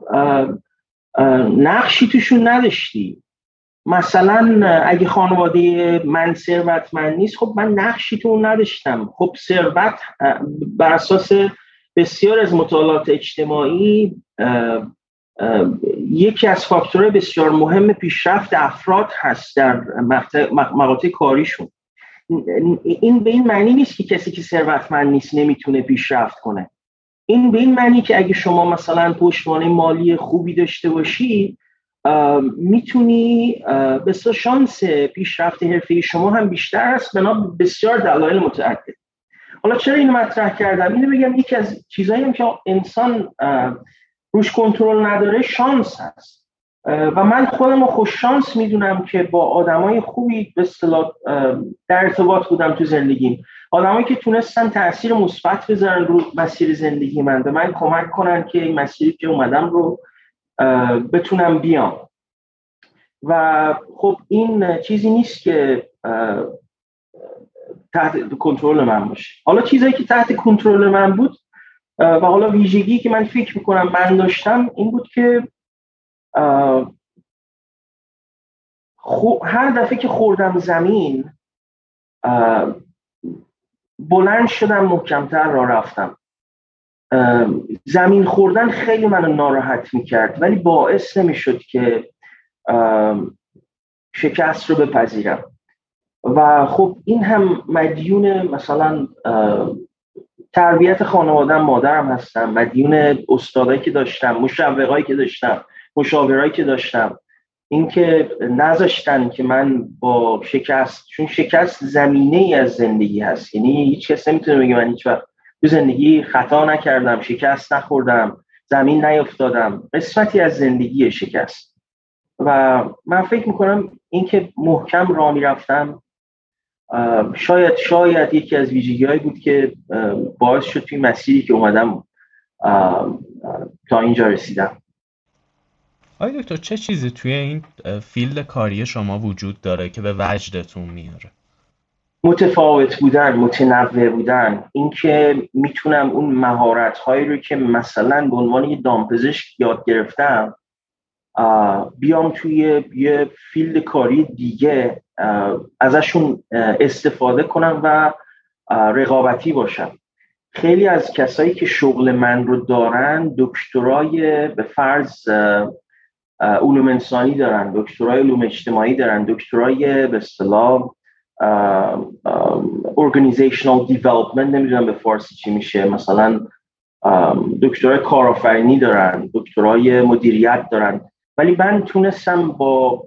نقشی توشون نداشتی. مثلا اگه خانواده من ثروتمند نیست خب من نقشی تو نداشتم. خب ثروت بر اساس بسیار از مطالعات اجتماعی یکی از فاکتورهای بسیار مهم پیشرفت افراد هست در مقاطع کاریشون. این به این معنی نیست که کسی که ثروتمند نیست نمی‌تونه پیشرفت کنه. این به این معنی که اگه شما مثلا پشتوانه مالی خوبی داشته باشی می‌تونی به شانس پیشرفت حرفه شما هم بیشتر است بنا بسیار دلایل متعدد. حالا چرا اینو مطرح کردم؟ اینو بگم یکی از چیزایی که انسان روش کنترل نداره شانس هست. و من خودم رو خوش شانس می‌دونم که با آدمای خوبی به اصطلاح در ارتباط بودم تو زندگیم. آدمایی که تونستن تاثیر مثبت بذارن رو مسیر زندگی من به من کمک کنن که این مسیری که اومدم رو بتونم بیام. و خب این چیزی نیست که تحت کنترل من باشه. حالا چیزایی که تحت کنترل من بود و حالا ویژگی که من فکر می‌کنم من داشتم این بود که هر دفعه که خوردم زمین بلند شدم محکمتر را رفتم. زمین خوردن خیلی منو ناراحت می‌کرد ولی باعث نمی‌شد که شکست رو بپذیرم. و خب این هم مدیون مثلا تربیت خانوادم مادرم هستم مدیون استادایی که داشتم مشوقایی که داشتم مشاورایی که داشتم. اینکه نذاشتن که من با شکست چون شکست زمینه ای از زندگی هست. یعنی هیچ کس نمی‌تونه بگه من هیچ وقت تو زندگی خطا نکردم شکست نخوردم زمین نیفتادم قسمتی از زندگی شکست. و من فکر می‌کنم اینکه محکم را می‌رفتم شاید شاید یکی از ویژگی بود که باعث شد توی مسیری که اومدم تا اینجا رسیدم. آیا دکتر چه چیزی توی این field کاری شما وجود داره که به وجدتون میاره؟ متفاوت بودن متنوع بودن. اینکه می‌تونم اون مهارت هایی رو که مثلا به عنوان یه دامپزشک یاد گرفتم بیام توی یه field کاری دیگه ازشون استفاده کنم و رقابتی باشم. خیلی از کسایی که شغل من رو دارن دکترای به فرض علوم انسانی دارن دکترای علوم اجتماعی دارن دکترای به اصطلاح organizational development نمی‌دونم به فارسی چی میشه. مثلا دکترای کارآفرینی دارن دکترای مدیریت دارن. ولی من تونستم با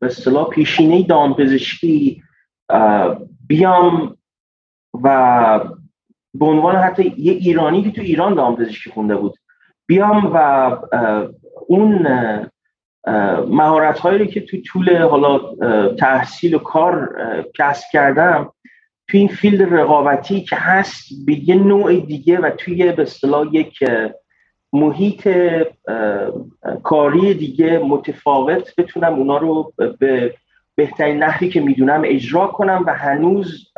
به اصطلاح پیشینه دامپزشکی بیام و به عنوان حتی یه ایرانی که تو ایران دامپزشکی خونده بود بیام و اون مهارت هایی که تو طول حالا تحصیل و کار کسب کردم تو این فیلد رقابتی که هست به یه نوع دیگه و توی به اصطلاح یک محیط کاری دیگه متفاوت بتونم اونا رو به بهترین نحوی که می‌دونم اجرا کنم و هنوز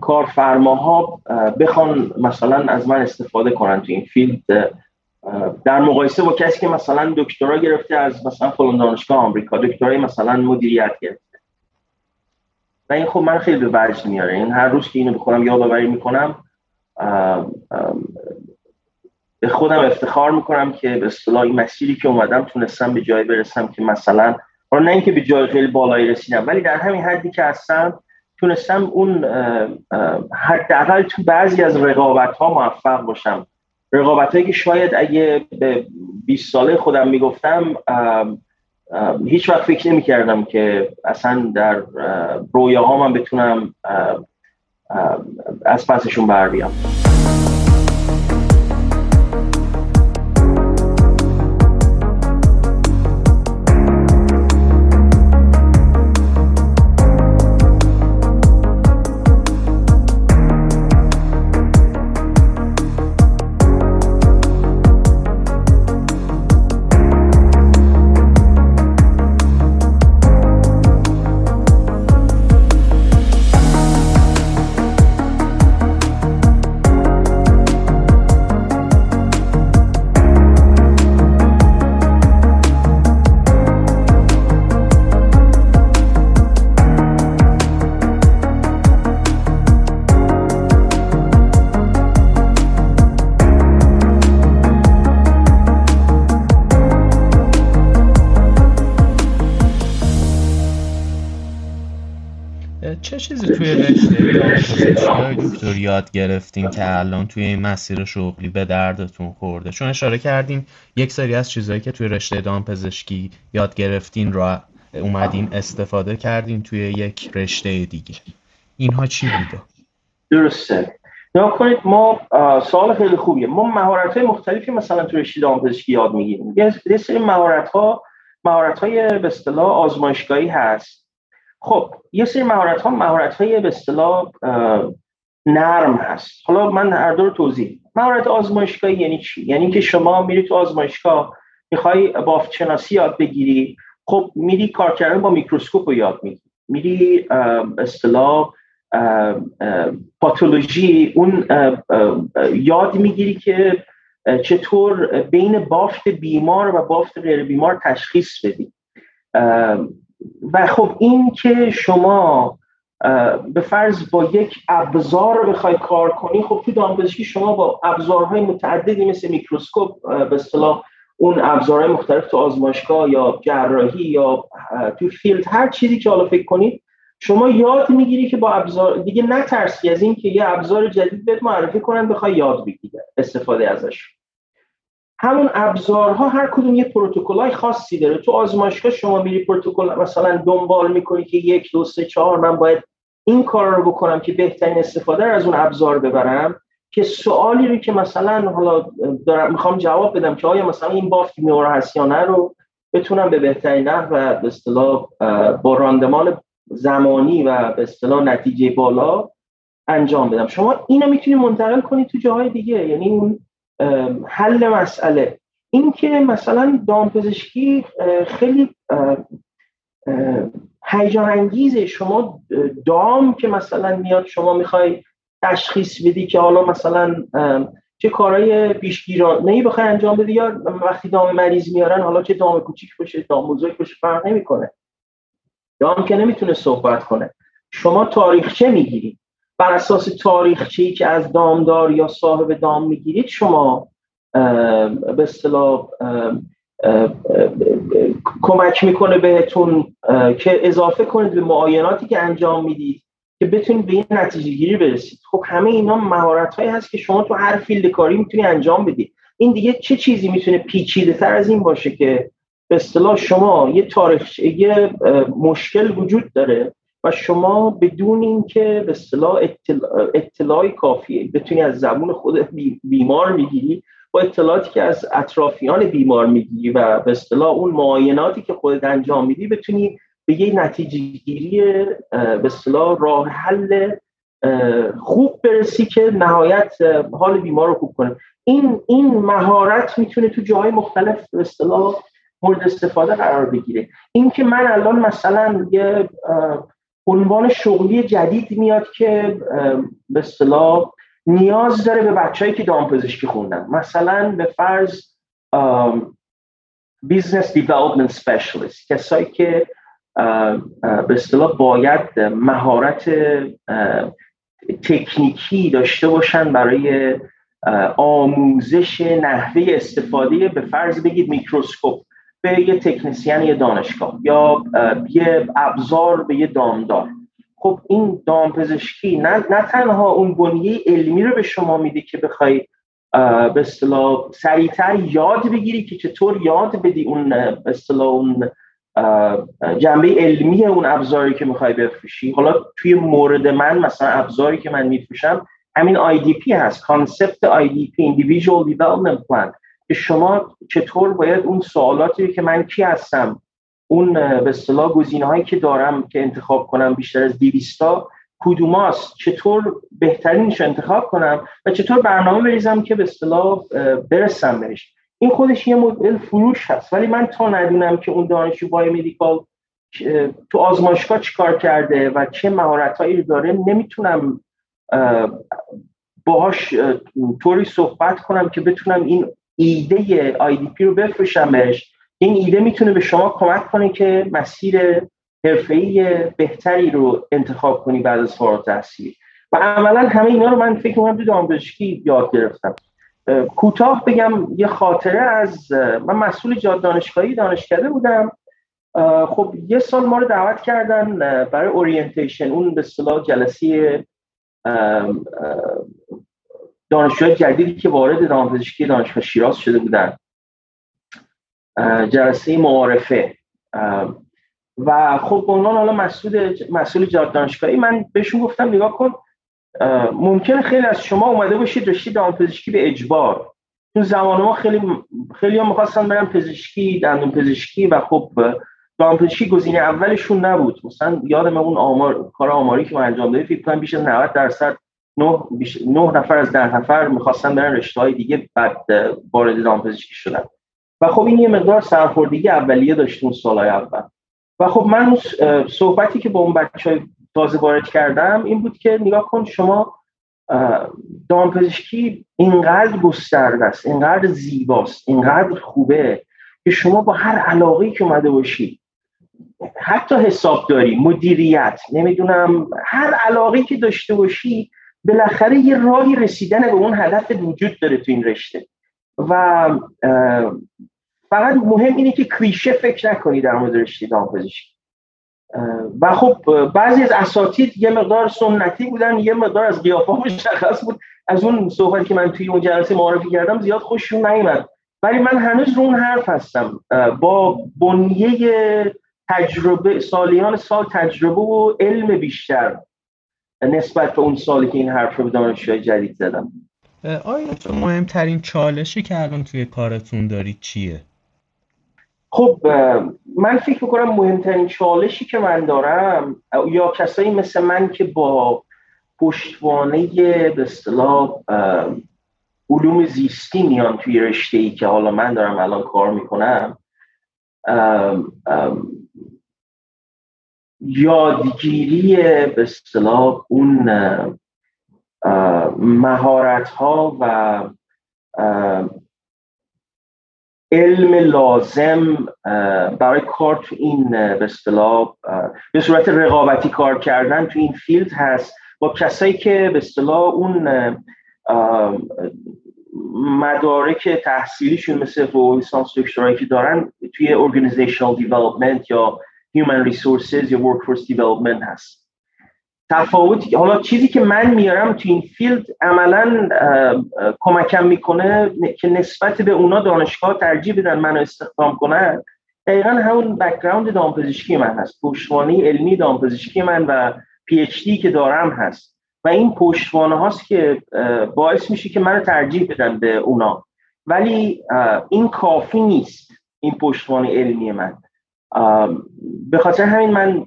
کارفرماها بخوان مثلا از من استفاده کنن تو این فیلد. در مقایسه با کسی که مثلا دکترا گرفته از مثلا فلان دانشگاه آمریکا دکترای مثلا مدیریت گرفته. و این خب من خیلی به وجد میاره. این هر روز که اینو به خودم یادآوری می‌کنم به خودم افتخار می‌کنم که به اصطلاح مسیری که اومدم تونستم به جای برسم که مثلا نه اینکه به جای خیلی بالایی رسیدم ولی در همین حدی که هستم تونستم اون حداقل تو بعضی از رقابت ها موفق باشم. رقابت هایی که شاید اگه به 20 ساله خودم می‌گفتم هیچ وقت فکر نمی کردم که اصلا در رویاها من بتونم از پسشون بر بیام. دکتر یاد گرفتین که الان توی این مسیر شغلی به دردتون خورده. چون اشاره کردین یک سری از چیزهایی که توی رشته دامپزشکی یاد گرفتین را اومدین استفاده کردین توی یک رشته دیگه. اینها چی بوده؟ درسته. نگاه کنید ما سوال خیلی خوبیه. ما مهارت های مختلفی مثلا تو رشته دامپزشکی یاد می‌گیریم. یه سری مهارت ها مهارت های به اصطلاح آزمایشگاهی هست. خب یه سری مهارت ها مهارت های به اصطلاح نرم هست. حالا من هر دو رو توضیح. مهارت آزمایشگاهی یعنی چی؟ یعنی که شما میری تو آزمایشگاه می‌خوای بافت شناسی یاد بگیری. خب میری کار کردن با میکروسکوپ رو یاد می‌گیری. میری اصطلاح پاتولوژی اون یاد می‌گیری که چطور بین بافت بیمار و بافت غیر بیمار تشخیص بدی. و خب این که شما به فرض با یک ابزار بخوای کار کنی خب تو دامپزشکی شما با ابزارهای متعددی مثل میکروسکوپ به اصطلاح اون ابزارهای مختلف تو آزمایشگاه یا جراحی یا تو field هر چیزی که حالا فکر کنید شما یاد می‌گیری که با ابزار دیگه نترسی از این که یه ابزار جدید بهت معرفی کنن بخوای یاد بگیری استفاده ازش. همون ابزارها هر کدوم یه های خاصی داره. تو آزمایشگاه شما میری پروتکل مثلا دنبال می‌کنی که یک دو سه چهار من باید این کار رو بکنم که بهترین استفاده رو از اون ابزار ببرم که سوالی رو که مثلا حالا دارم می‌خوام جواب بدم که آیا مثلا این بافت میوره هست یا نه رو بتونم به بهترین نحو به اصطلاح با راندمان زمانی و به اصطلاح نتیجه بالا انجام بدم. شما اینو می‌تونید منتقل کنید تو جاهای دیگه. یعنی اون حل مسئله. این که مثلا دامپزشکی خیلی هیجان انگیزه شما دام که مثلا میاد شما می‌خوای تشخیص بدی که حالا مثلا چه کارهای پیشگیرانه ای بخوای انجام بدی یا وقتی دام مریض میارن حالا چه دام کوچیک باشه دام بزرگ باشه فرق نمی‌کنه. دام که نمی‌تونه صحبت کنه. شما تاریخچه می‌گیری. بر اساس تاریخچه‌ای که از دامدار یا صاحب دام می‌گیرید شما به اصطلاح کمک می‌کنه بهتون که اضافه کنید به معایناتی که انجام می‌دید که بتونید به این نتیجه گیری برسید. خب همه اینا مهارت هایی هست که شما تو هر فیلد کاری می‌تونی انجام بدید این دیگه چه چیزی می‌تونه پیچیده تر از این باشه که به اصطلاح شما یه تاریخ یه مشکل وجود داره و شما بدون اینکه به اصطلاح اطلاع, اطلاعی کافیه. بتونی از زبون خود بیمار می‌گیری. با اطلاعاتی که از اطرافیان بیمار می‌گیری و به اصطلاح اون معایناتی که خودت انجام میدی بتونی به یه نتیجه گیری به اصطلاح راه حل خوب برسی که نهایت حال بیمار رو خوب کنه. این این مهارت می‌تونه تو جاهای مختلف به اصطلاح مورد استفاده قرار بگیره. این که من الان مثلا یه عنوان شغلی جدید میاد که به اصطلاح نیاز داره به بچههایی که دامپزشکی خوندن. مثلا به فرض business development specialist کسایی که به اصطلاح باید مهارت تکنیکی داشته باشن برای آموزش نحوه استفاده به فرض بگید میکروسکوپ به یه تکنسیان یه دانشگاه یا یه ابزار به یه دامدار. خب این دامپزشکی نه, نه تنها اون بنیه علمی رو به شما میده که بخوای به اصطلاح سریعتر یاد بگیری که چطور یاد بدی اون به اون جنبه علمی اون ابزاری که می‌خوای بفروشی. حالا توی مورد من مثلا ابزاری که من میفروشم همین IDP هست concept IDP Individual Development Plan. که شما چطور باید اون سوالاتی که من کی هستم اون به اصطلاح گزینه که دارم که انتخاب کنم بیشتر از 200 تا کدوماست؟ چطور بهترینش انتخاب کنم و چطور برنامه بریزم که به اصطلاح برسم بهش؟ این خودش یه مدل فروش هست ولی من تا ندونم که اون دانشجو biomedical تو آزمایشگاه چیکار کرده و چه مهارتهایی داره نمی‌تونم باهاش طوری صحبت کنم که بتونم این ایده پی رو بفروشم بهش. این ایده می‌تونه به شما کمک کنه که مسیر حرفه‌ای بهتری رو انتخاب کنی بعد از فارغ التحصیل. و عملا همه اینا رو من فکر می‌کنم تو دانشگاهی یاد گرفتم. کوتاه بگم یه خاطره از من مسئول جاد دانشگاهی دانشکده بودم. خب یه سال ما رو دعوت کردن برای اورینتیشن اون به اصطلاح جلسه دانشجوی جدیدی که وارد دامپزشکی دانشگاه شیراز شده بودن. جلسه معارفه. و خب عنوان حالا مسئول مسئول دانشگاهی من بهشون گفتم نگاه کن ممکنه خیلی از شما اومده باشید رشته دامپزشکی به اجبار. تو زمان ما خیلی خیلی هم می‌خواستن برن پزشکی دندون پزشکی و خب دامپزشکی گزینه اولشون نبود. مثلا یادم اون آمار کار آماری که من انجام دادم فکر کنم بیش از 90 درصد 9 نه نفر از ده نفر می‌خواستن برن رشته های دیگه بعد وارد دامپزشکی شدن. و خب این یه مقدار سرخوردگی اولیه داشت اون سالهای اول. و خب من صحبتی که با اون بچه های تازه وارد کردم این بود که نگاه کن شما دامپزشکی اینقدر گسترده است اینقدر زیباست اینقدر خوبه که شما با هر علاقه که اومده باشی حتی حسابداری مدیریت نمی‌دونم هر علاقه که داشته باشی بالاخره یه راهی رسیدن به اون هدف وجود داره تو این رشته. و فقط مهم اینه که کلیشه فکر نکنی در مورد رشته دامپزشکی و خب بعضی از اساتید یه مقدار سنتی بودن یه مقدار از قیافه مشخص بود. از اون صحبتی که من توی اون جلسه معرفی کردم زیاد خوششون نیومد. ولی من هنوز رو اون حرف هستم. با بنیه تجربه سالیان سال تجربه و علم بیشتر نسبت به اون سالی که این حرف رو به دانشجوی جدید زدم. آیا مهمترین چالشی که الان توی کارتون دارید چیه؟ خب من فکر می‌کنم مهمترین چالشی که من دارم یا کسایی مثل من که با پشتوانه به اصطلاح علوم زیستی میان توی رشته ای که حالا من دارم الان کار می‌کنم یادگیری به اصطلاح اون مهارت ها و علم لازم برای کار تو این به اصطلاح به صورت رقابتی کار کردن تو این field هست. با کسایی که به اصطلاح اون مدارک تحصیلیشون مثل و لیسانس که دارن توی organizational development یا human resources یا workforce development هست. تفاوتی حالا چیزی که من میارم تو این field عملا کمکم می‌کنه که نسبت به اونا دانشگاه ترجیح بدن منو استخدام کنن. دقیقا همون background دامپزشکی من هست. پشتوانه علمی دامپزشکی من و PhD که دارم هست. و این پشتوانه هاست که باعث میشه که منو ترجیح بدن به اونا. ولی این کافی نیست این پشتوانه علمی من. به خاطر همین من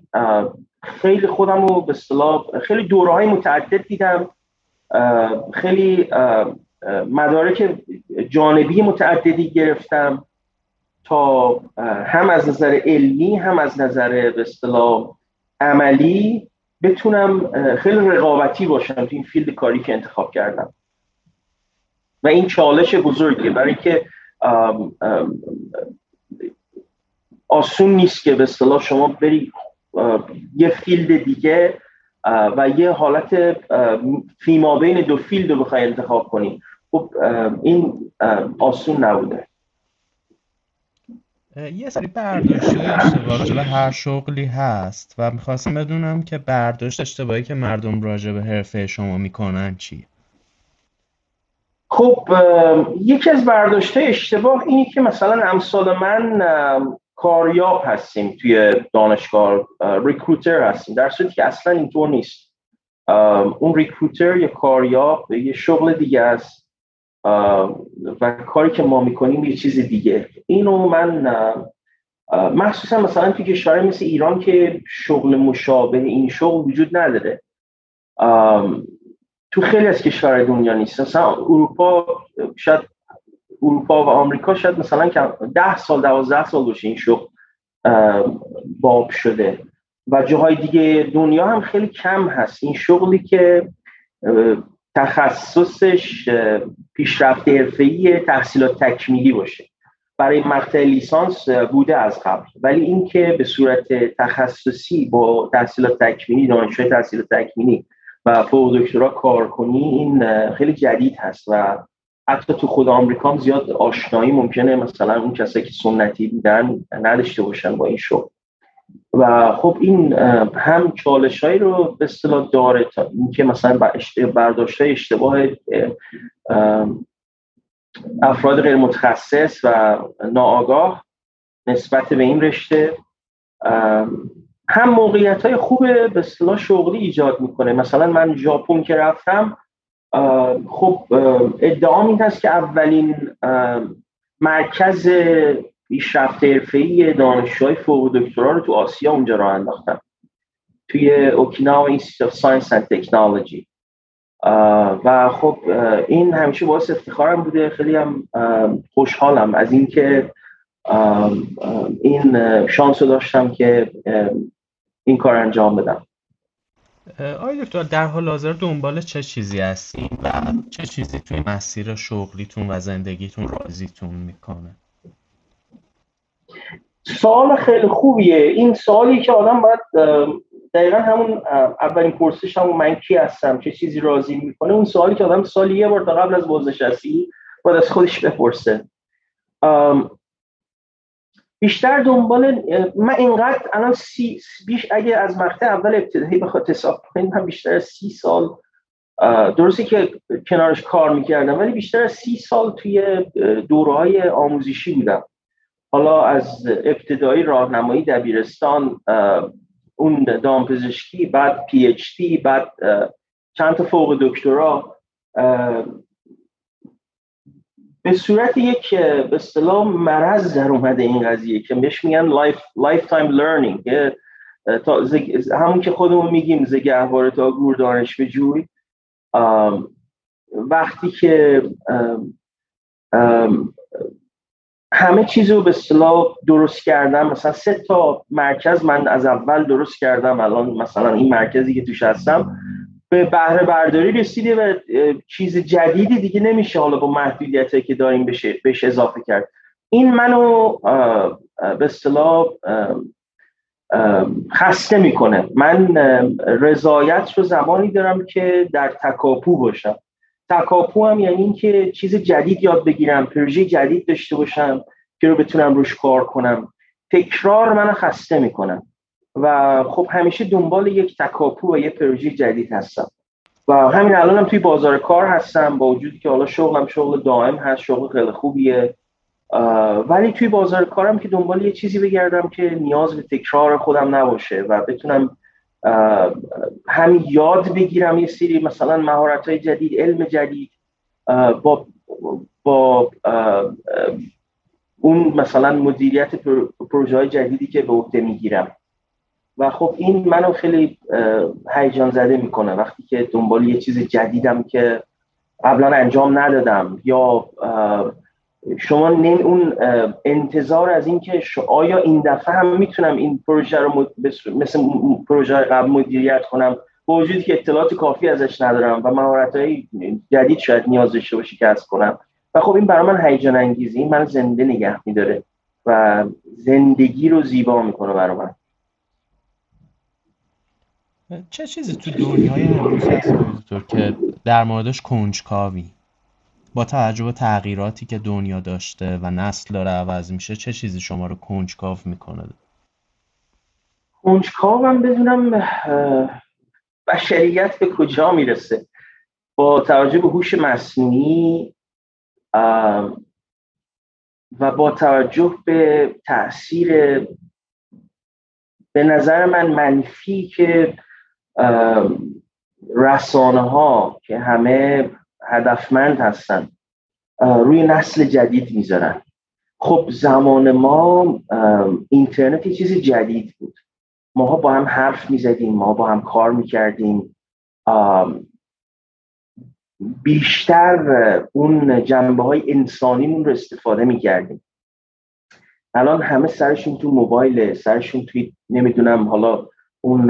خیلی خودم رو به اصطلاح خیلی دوره های متعدد دیدم. خیلی مدارک جانبی متعددی گرفتم تا هم از نظر علمی هم از نظر به اصطلاح عملی بتونم خیلی رقابتی باشم تو این field کاری که انتخاب کردم. و این چالش بزرگیه. برای که آسون نیست که به اصطلاح شما بری یه field دیگه و یه حالت فیما بین دو فیلد رو بخوای انتخاب کنی خب این آسون نبوده یه سری برداشت اشتباه به هر شغلی هست و می‌خواستم بدونم که برداشت اشتباهی که مردم راجع به حرفه شما می‌کنن چی؟ خب یکی از برداشت اشتباه اینی که مثلا امثال من کاریاب هستیم توی دانشگاه ریکروتر هستیم. در صورتی که اصلا اینطور نیست. اون ریکروتر یا کاریاب یه شغل دیگه است. و کاری که ما می‌کنیم یه چیز دیگه. اینو من مخصوصا مثلا توی کشورهای مثل ایران که شغل مشابه این شغل وجود نداره. تو خیلی از کشورهای دنیا نیست. مثلا اروپا شاید اروپا و آمریکا شاید مثلا که ده سال دوازده سال باشه این شغل باب شده. و جاهای دیگه دنیا هم خیلی کم هست. این شغلی که تخصصش پیشرفت حرفه‌ای تحصیلات تکمیلی باشه. برای مقطع لیسانس بوده از قبل. ولی اینکه به صورت تخصصی با تحصیلات تکمیلی دانشجوی تحصیلات تکمیلی و فوق دکترا کار کنی این خیلی جدید هست و حتی تو خود آمریکا هم زیاد آشنایی ممکنه مثلا اون کسایی که سنتی بودن نداشته باشن با این شغل. و خب این هم چالش هایی رو به اصطلاح داره تا اینکه مثلا برداشت های اشتباه افراد غیر متخصص و ناآگاه نسبت به این رشته هم موقعیت های خوب به اصطلاح شغلی ایجاد می‌کنه. مثلا من ژاپن که رفتم خب ادعا این هست که اولین مرکز پیشرفت حرفه‌ای دانشجوهای فوق دکترا رو تو آسیا اونجا راه انداختم. توی Okinawa Institute Science and Technology و خب این همیشه باعث افتخارم بوده. خیلی هم خوشحالم از اینکه این شانس رو داشتم که این کار انجام بدم. آقای دکتر در حال حاضر دنبال چه چیزی هستین و چه چیزی توی مسیر شغلیتون و زندگیتون راضیتون می‌کنه؟ سوال خیلی خوبیه. این سوالی که آدم باید دقیقا همون اولین پرسش همون من کی هستم چه چیزی راضی می‌کنه اون سوالی که آدم سالی یه بار تا قبل از بازنشستی باید از خودش بپرسه. بیشتر دنبال من اینقدر الان سی بیش اگه از مقطع اول ابتدایی بخواد حساب کنیم من بیشتر از سی سال درسته که کنارش کار می‌کردم ولی بیشتر از سی سال توی دوره آموزشی بودم. حالا از ابتدایی راهنمایی دبیرستان اون دامپزشکی بعد پی اچ دی بعد چند تا فوق دکترا به صورت یک به اصطلاح مرض در اومده این قضیه که بهش میگن life lifetime learning همون که خودمون میگیم ز گهواره تا گور دانش بجوی. وقتی که همه چیز رو به اصطلاح درست کردم مثلا سه تا مرکز من از اول درست کردم الان مثلا این مرکزی که توش هستم به بهره برداری رسیده و چیز جدیدی دیگه نمیشه حالا با محدودیت که داریم بشه بهش اضافه کرد. این منو به اصطلاح خسته می‌کنه. من رضایت رو زمانی دارم که در تکاپو باشم. تکاپو هم یعنی اینکه چیز جدید یاد بگیرم پروژه جدید داشته باشم که رو بتونم روش کار کنم. تکرار منو خسته می‌کنم و خب همیشه دنبال یک تکاپو و یک پروژه جدید هستم. و همین الان هم توی بازار کار هستم با وجودی که حالا شغلم شغل دائم هست شغل خیلی خوبیه. ولی توی بازار کارم که دنبال یه چیزی بگردم که نیاز به تکرار خودم نباشه و بتونم هم یاد بگیرم یه سری مثلا مهارت های جدید علم جدید با با اون مثلا مدیریت پروژه های جدیدی که به عهده می‌گیرم. و خب این منو خیلی هیجان زده می‌کنه. وقتی که دنبال یه چیز جدیدم که قبلا انجام ندادم یا شما نمی اون انتظار از اینکه آیا این دفعه هم می‌تونم این پروژه رو مثل پروژه قبل مدیریت کنم؟ با وجودی که اطلاعات کافی ازش ندارم و مهارت های جدید شاید نیاز داشته باشی کسب کنم. و خب این برای من هیجان انگیزی این من زنده نگه میداره و زندگی رو زیبا می‌کنه برای من. چه چیزی تو دنیای امروز هست؟ که در موردش کنجکاوی. با توجه به تغییراتی که دنیا داشته و نسل داره عوض میشه چه چیزی شما رو کنجکاو می‌کنه؟ کنجکاوم بدونم بشریت به کجا می‌رسه؟ با توجه به هوش مصنوعی و با توجه به تاثیر به نظر من منفی که رسانه ها که همه هدفمند هستن روی نسل جدید می‌ذارن. خب زمان ما اینترنت یه چیز جدید بود. ماها با هم حرف می‌زدیم ما با هم کار می‌کردیم. بیشتر اون جنبه های انسانیمون رو استفاده می‌کردیم. الان همه سرشون تو موبایل سرشون توی نمی‌دونم حالا اون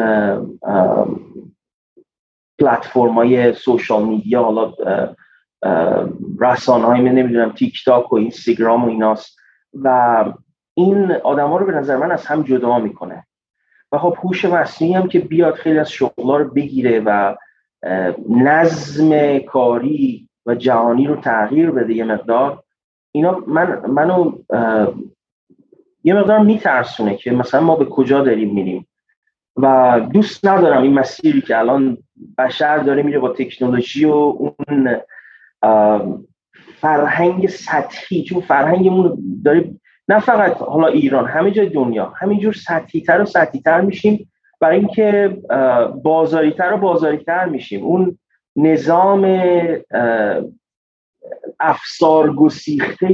پلتفرم های سوشال میدیا حالا رسانه های من نمی‌دونم تیک تاک و اینستاگرام و ایناست. و این آدما رو به نظر من از هم جدا می‌کنه. و خب هوش مصنوعی هم که بیاد خیلی از شغلا رو بگیره و نظم کاری و جهانی رو تغییر بده یه مقدار اینا من منو یه مقدار میترسونه که مثلا ما به کجا داریم میریم. و دوست ندارم این مسیری که الان بشر داره میره با تکنولوژی و اون فرهنگ سطحی. چون فرهنگمون داره نه فقط حالا ایران همه جای دنیا همینجور سطحیتر و سطحیتر میشیم برای اینکه بازاریتر و بازاریتر میشیم. اون نظام افسار گسیخته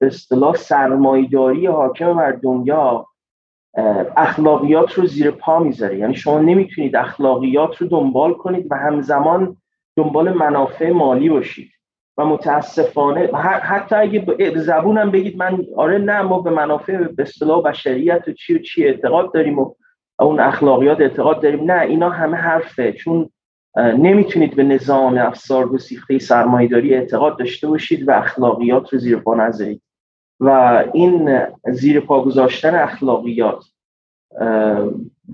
به اصطلاح سرمایداری حاکم بر دنیا اخلاقیات رو زیر پا می‌ذاره. یعنی شما نمی‌تونید اخلاقیات رو دنبال کنید و همزمان دنبال منافع مالی باشید. و متاسفانه حتی اگه زبونم بگید من آره نه ما به منافع به اصطلاح بشریت و چی و چی اعتقاد داریم و اون اخلاقیات اعتقاد داریم. نه اینا همه حرفه. چون نمی‌تونید به نظام افسار گسیخته سرمایه‌داری اعتقاد داشته باشید و اخلاقیات رو زیر پا نذارید. و این زیر پا گذاشتن اخلاقیات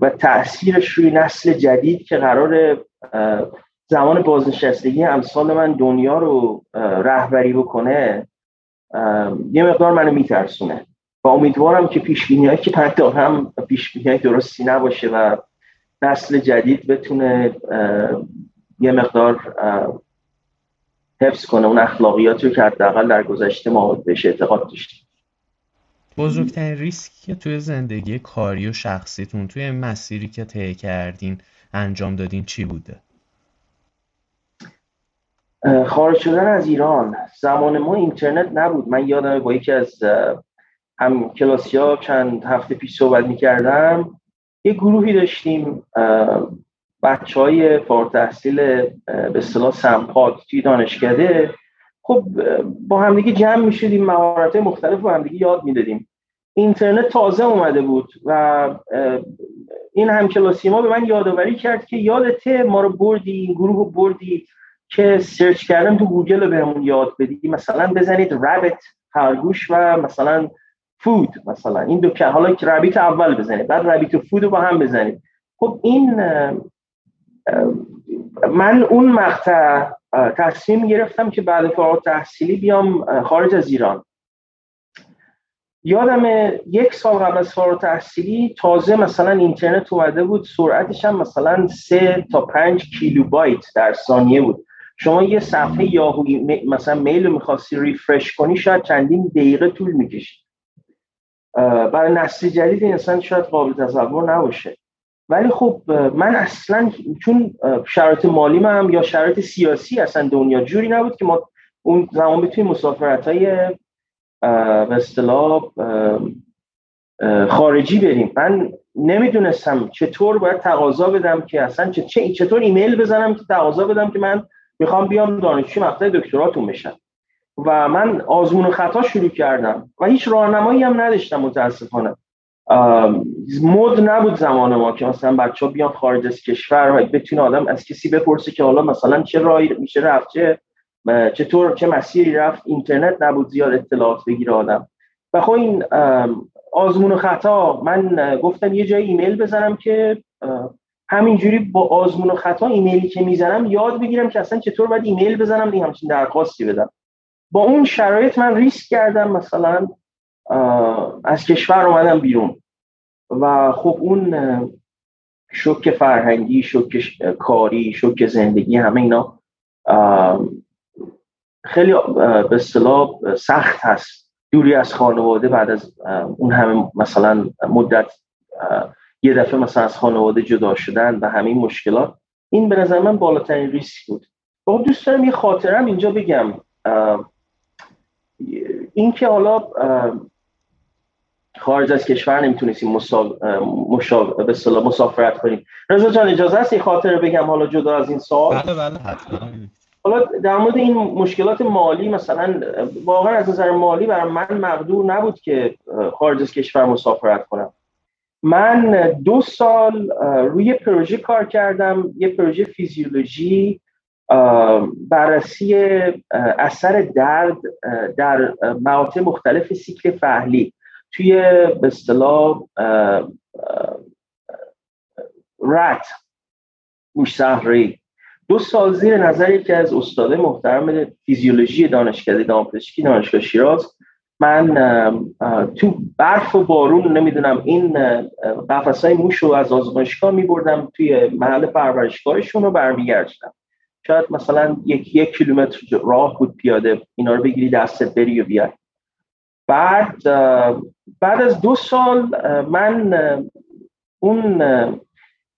و تاثیرش روی نسل جدید که قرار زمان بازنشستگی امثال من دنیا رو رهبری بکنه یه مقدار منو میترسونه. و امیدوارم که پیش هایی که من دارم پیش درستی نباشه و نسل جدید بتونه یه مقدار حفظ کنه اون اخلاقیات رو که حداقل در گذشته ما بهش اعتقاد داشتیم. بزرگترین ریسکی که توی زندگی کاری و شخصیتون توی مسیری که طی کردین انجام دادین چی بوده؟ خارج شدن از ایران. زمان ما اینترنت نبود. من یادم با یکی از هم کلاسی ها چند هفته پیش صحبت می‌کردم. یه گروهی داشتیم بچه های فارغ تحصیل به اصطلاح سمپاد توی دانشکده خب با همدیگه جمع می‌شدیم مهارت مختلف با همدیگه یاد می‌دادیم. اینترنت تازه اومده بود و این همکلاسی ما به من یادآوری کرد که یادته ما رو بردی این گروه رو بردی که search کردن تو گوگل رو بهمون یاد بدی. مثلا بزنید rabbit خرگوش و مثلا food مثلا. این دو که حالا rabbit اول بزنید بعد rabbit و food رو با هم بزنید. خب این من اون مقطع تصمیم گرفتم که بعد فارغ تحصیلی بیام خارج از ایران. یادم یک سال قبل از فارغ تحصیلی تازه مثلا اینترنت اومده بود سرعتش هم مثلا سه تا پنج کیلوبایت در ثانیه بود. شما یه صفحه یاهو مثلا میل رو می‌خواستی ریفرش کنی شاید چندین دقیقه طول می‌کشید. برای نسل جدید انسان شاید قابل تصور نباشه. ولی خب من اصلا چون شرایط مالی هم یا شرایط سیاسی اصلا دنیا جوری نبود که ما اون زمان بتونیم مسافرت های به اصطلاح خارجی بریم. من نمی‌دونستم چطور باید تقاضا بدم که اصلا چطور ایمیل بزنم که تقاضا بدم که من می‌خوام بیام دانشجوی مقطع دکتراتون بشم. و من آزمون خطا شروع کردم و هیچ راهنمایی هم نداشتم متاسفانه. مد نبود زمان ما که مثلا بچه ها بیان خارج از کشور و بتونه آدم از کسی بپرسه که حالا مثلا چه راهی میشه رفت چه چطور چه مسیری رفت. اینترنت نبود زیاد اطلاعات بگیره آدم. و خب این آزمون و خطا. من گفتم یه جای ایمیل بزنم که همینجوری با آزمون و خطا ایمیلی که می‌زنم یاد بگیرم که اصلا چطور باید ایمیل بزنم دیگه همچین درخواستی بدم. با اون شرایط من ریسک کردم مثلا از کشور اومدم بیرون. و خب اون شوک فرهنگی شوک کاری شوک زندگی همه اینا خیلی به اصطلاح سخت هست. دوری از خانواده بعد از اون همه مثلا مدت یه دفعه مثلا از خانواده جدا شدن و همین مشکلات این به نظر من بالاترین ریسک بود. خب دوست دارم یه خاطرم اینجا بگم. این که حالا خارج از کشور نمی‌تونستیم به مسافرت کنیم. رضا جان اجازه هست یه خاطره بگم حالا جدا از این سال بله بله حتما. حالا در مورد این مشکلات مالی مثلا واقعا از نظر مالی برای من مقدور نبود که خارج از کشور مسافرت کنم. من دو سال روی پروژه کار کردم. یه پروژه فیزیولوژی بررسی اثر درد در مقاطع مختلف سیکل فعلی. توی به اصطلاح رت گوش دو سال زیر نظر یکی از استاد محترم فیزیولوژی دانشکده دامپزشکی دانشگاه شیراز. من تو برف و بارون نمی‌دونم این قفص های موش رو از آزمایشگاه میبردم توی محل پرورشگاهشون رو برمیگردم شاید مثلا یک یک کیلومتر راه بود پیاده اینا رو بگیری دستت بری و بیای. بعد بعد از دو سال من اون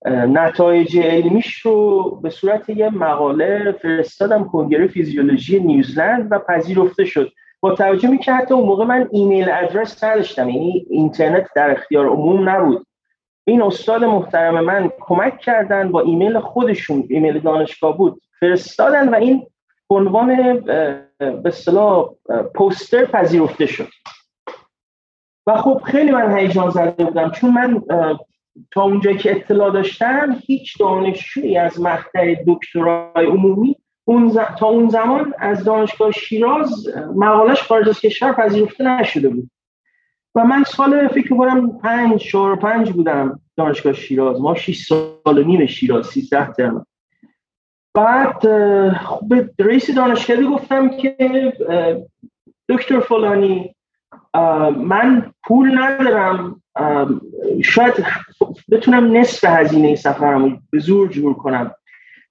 نتایج علمیش رو به صورت یه مقاله فرستادم کنگره فیزیولوژی نیوزلند و پذیرفته شد. با توجه که حتی اون موقع من ایمیل ادرس نداشتم یعنی اینترنت در اختیار عموم نبود. این استاد محترم من کمک کردن با ایمیل خودشون ایمیل دانشگاه بود فرستادن و این عنوان به اصطلاح پوستر پذیرفته شد. و خب خیلی من هیجان زده بودم چون من تا اونجایی که اطلاع داشتم هیچ دانشجویی از مقطع دکترای عمومی اون تا اون زمان از دانشگاه شیراز مقالش خارج از کشور پذیرفته نشده بود. و من سال فکر کنم پنج چهار پنج بودم دانشگاه شیراز ما 6 سال و نیم شیراز 13 ترم. بعد به رئیس دانشگاهی گفتم که دکتر فلانی من پول ندارم شاید بتونم نصف هزینه سفرم به زور جور کنم.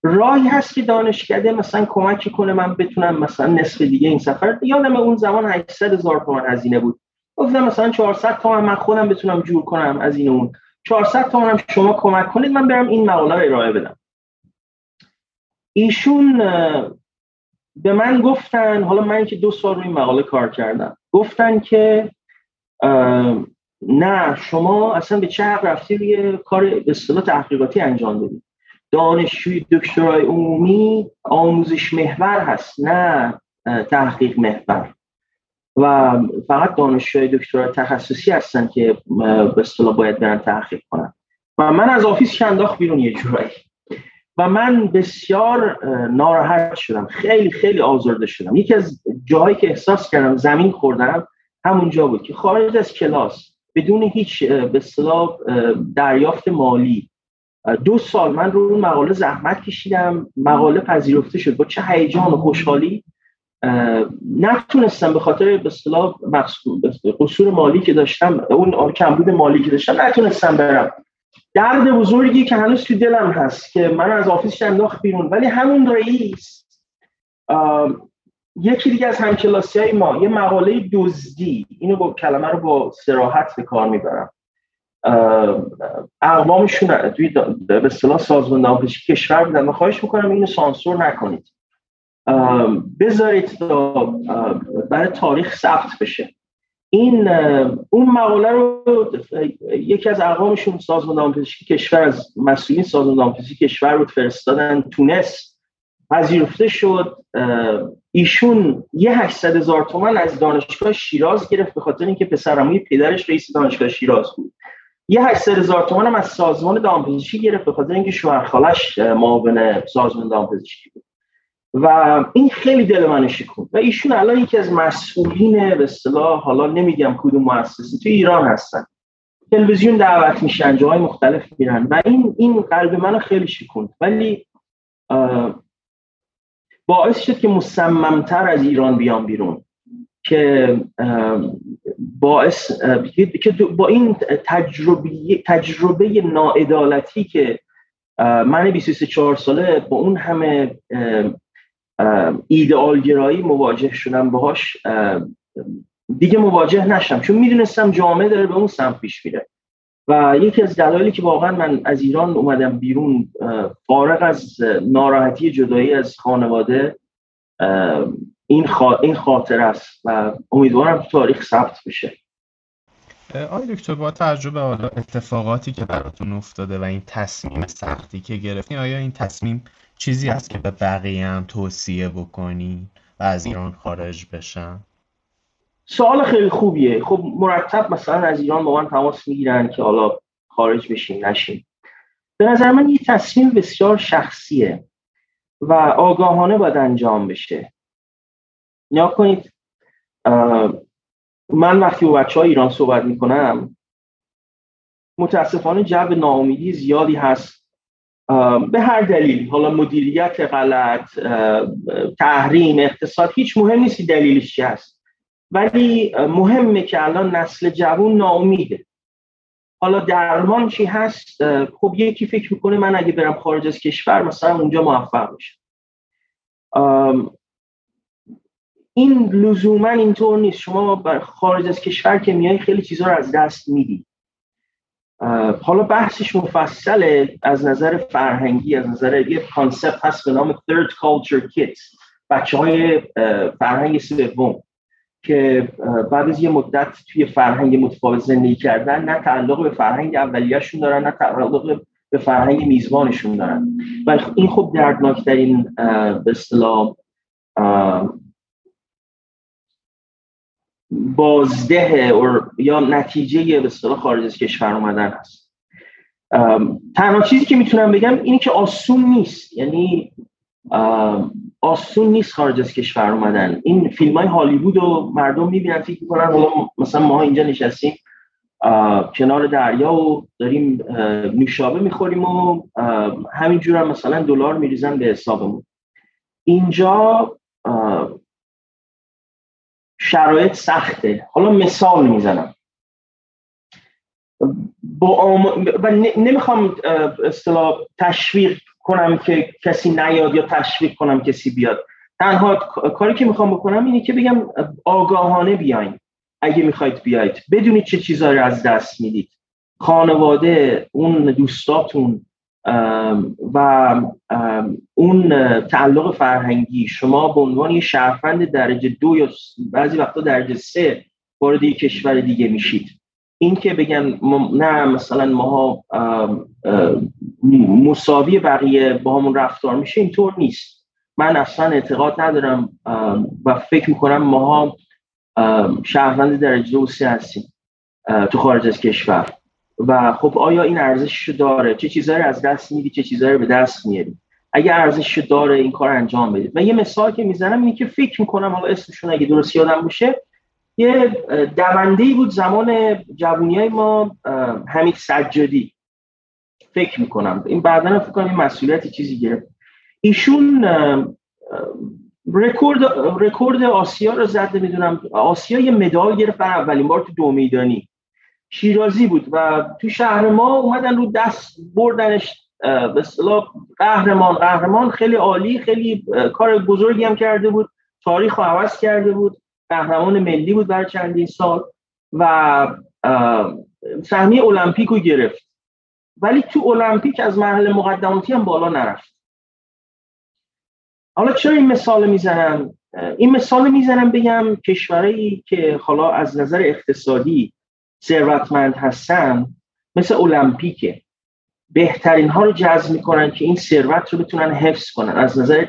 راهی هست که دانشکده مثلا کمک کنه من بتونم مثلا نصف دیگه این سفر. یادم اون زمان 800 هزار تومان هزینه بود. گفتم مثلا 400 تومن من خودم بتونم جور کنم از این اون. 400 تومن هم شما کمک کنید من برم این مقاله رو ارائه بدم. ایشون به من گفتن حالا من که دو سال روی مقاله کار کردم گفتن که نه شما اصلا به چه حق رفتی روی کار به اصطلاح تحقیقاتی انجام بدید دانشجوی دکترای عمومی آموزش محور هست نه تحقیق محور. و فقط دانشجوی دکترای تخصصی هستن که به اصطلاح باید برن تحقیق کنن. و من از office ش انداخت بیرون یه جورایی. و من بسیار ناراحت شدم. خیلی خیلی آزرده شدم. یکی از جاهایی که احساس کردم زمین خوردم همون جا بود که خارج از کلاس بدون هیچ به دریافت مالی. دو سال من رو اون مقاله زحمت کشیدم. مقاله پذیرفته شد با چه هیجان و خوشحالی. نتونستم به خاطر به اصطلاح قصور مالی که داشتم اون کمبود مالی که داشتم نتونستم برم. درد بزرگی که هنوز تو دلم هست که من از آفیس انداخت بیرون ولی همون رئیس یکی دیگه از همکلاسی های ما یه مقاله دزدی اینو با کلمه رو با سراحت به کار می‌برم. اقوامشون توی به اصطلاح سازمان دامپزشکی کشور بودن. و خواهش می‌کنم اینو سانسور نکنید. بذارید تا برای تاریخ ثبت بشه. این اون مقاله رو یکی از اقوامشون سازمان دامپزشکی کشور از مسئولین سازمان دامپزشکی کشور رو فرستادن تونس. پذیرفته شد ایشون یه 800 هزار تومن از دانشگاه شیراز گرفت به خاطر اینکه پسرموی پدرش رئیس دانشگاه شیراز بود. یه 800 هزار تومن هم از سازمان دامپزشکی گرفت به خاطر اینکه شوهر خالش معاون سازمان دامپزشکی بود. و این خیلی دل من شکون و ایشون الان یکی از مسئولین به اصطلاح حالا نمیگم کدوم مؤسسه تو ایران هستن. تلویزیون دعوت میشن جاهای مختلف میرن. و این این قلب منو خیلی شکوند. ولی باعث شد که مصممتر از ایران بیام بیرون. که باعث که با این تجربه تجربه ناعدالتی که من 24 ساله با اون همه ایدئالگرایی مواجه شدم باهاش دیگه مواجه نشم چون می‌دونستم جامعه داره به اون سمت پیش میره. و یکی از دلایلی که واقعا من از ایران اومدم بیرون فارغ از ناراحتی جدایی از خانواده این, این خاطر است و امیدوارم تو تاریخ ثبت بشه. آقای دکتر با تجربه حالا اتفاقاتی که براتون افتاده و این تصمیم سختی که گرفتین آیا این تصمیم چیزی هست که به بقیه هم توصیه بکنی و از ایران خارج بشن؟ سوال خیلی خوبیه. خب مرتب مثلا از ایران با من تماس می‌گیرن که حالا خارج بشیم نشیم به نظر من یه تصمیم بسیار شخصیه و آگاهانه باید انجام بشه. نیا کنید من وقتی با بچه ها ایران صحبت می‌کنم متاسفانه جو ناامیدی زیادی هست. به هر دلیل. حالا مدیریت غلط تحریم اقتصاد هیچ مهم نیست دلیلش چی هست. ولی مهمه که الان نسل جوون ناامیده. حالا درمان چی هست؟ خب یکی فکر می‌کنه من اگه برم خارج از کشور مثلا اونجا موفق میشم. این لزوما اینطور نیست. شما خارج از کشور که میای خیلی چیزها رو از دست میدی. حالا بحثش مفصله از نظر فرهنگی از نظر یه کانسپت هست به نام third culture kids بچه های فرهنگ سوم که بعد از یه مدت توی فرهنگ متفاوت زندگی کردن نه تعلق به فرهنگ اولیهشون دارن نه تعلق به فرهنگ میزبانشون دارن. و این خب دردناکترین به اصطلاح بازده یا نتیجه به اصطلاح خارج از کشور اومدن هست. تنها چیزی که می‌تونم بگم اینه که آسون نیست. یعنی آسون نیست خارج از کشور اومدن. این فیلم های هالیوود و مردم می‌بینن فکر می‌کنن مثلا ما اینجا نشستیم کنار دریا و داریم نوشابه می‌خوریم و همینجور هم مثلا دلار میریزن به حسابمون. اینجا شرایط سخته. حالا مثال می‌زنم. با آم... و نمی‌خوام اصطلاح تشویق کنم که کسی نیاد یا تشویق کنم کسی بیاد. تنها کاری که می‌خوام بکنم اینه که بگم آگاهانه بیاین اگه می‌خواید بیاید. بدونید چه چیزهایی از دست می‌دید. خانواده اون دوستاتون و اون تعلق فرهنگی شما به عنوان یه شهروند درجه دو یا بعضی وقتا درجه سه وارد یک کشور دیگه میشید. این که بگن نه مثلا ماها مساوی بقیه با همون رفتار میشه اینطور نیست. من اصلا اعتقاد ندارم و فکر می‌کنم ماها شهروند درجه دو سه هستیم تو خارج از کشور. و خب آیا این ارزشش داره؟ چه چیزهایی از دست میدی؟ چه چیزهایی به دست میاری؟ اگه ارزشش داره این کار انجام بدید و یه مثال که می‌زنم اینه که فکر می‌کنم حالا اسمشون اگه درست یادم باشه یه دونده بود زمان جوونی های ما حمید سجادی. فکر می‌کنم. این بعدا فکر کنم این مسئولیت چیزی گرفت. ایشون رکورد رکورد آسیا رو زده می‌دونم آسیا یه مدال گرفت اولین بار تو دو میدانی. شیرازی بود و تو شهر ما اومدن رو دست بردنش به اصطلاح قهرمان. قهرمان خیلی عالی خیلی کار بزرگی هم کرده بود. تاریخ رو عوض کرده بود. قهرمان ملی بود برای چندین سال و سهمیه المپیک رو گرفت. ولی تو المپیک از مرحله مقدماتی هم بالا نرفت. حالا چرا این مثال می‌زنم؟ این مثال می‌زنم بگم کشورهایی که حالا از نظر اقتصادی ثروتمند هستن مثل المپیکه. بهترین ها رو جذب می‌کنن که این ثروت رو بتونن حفظ کنن. از نظر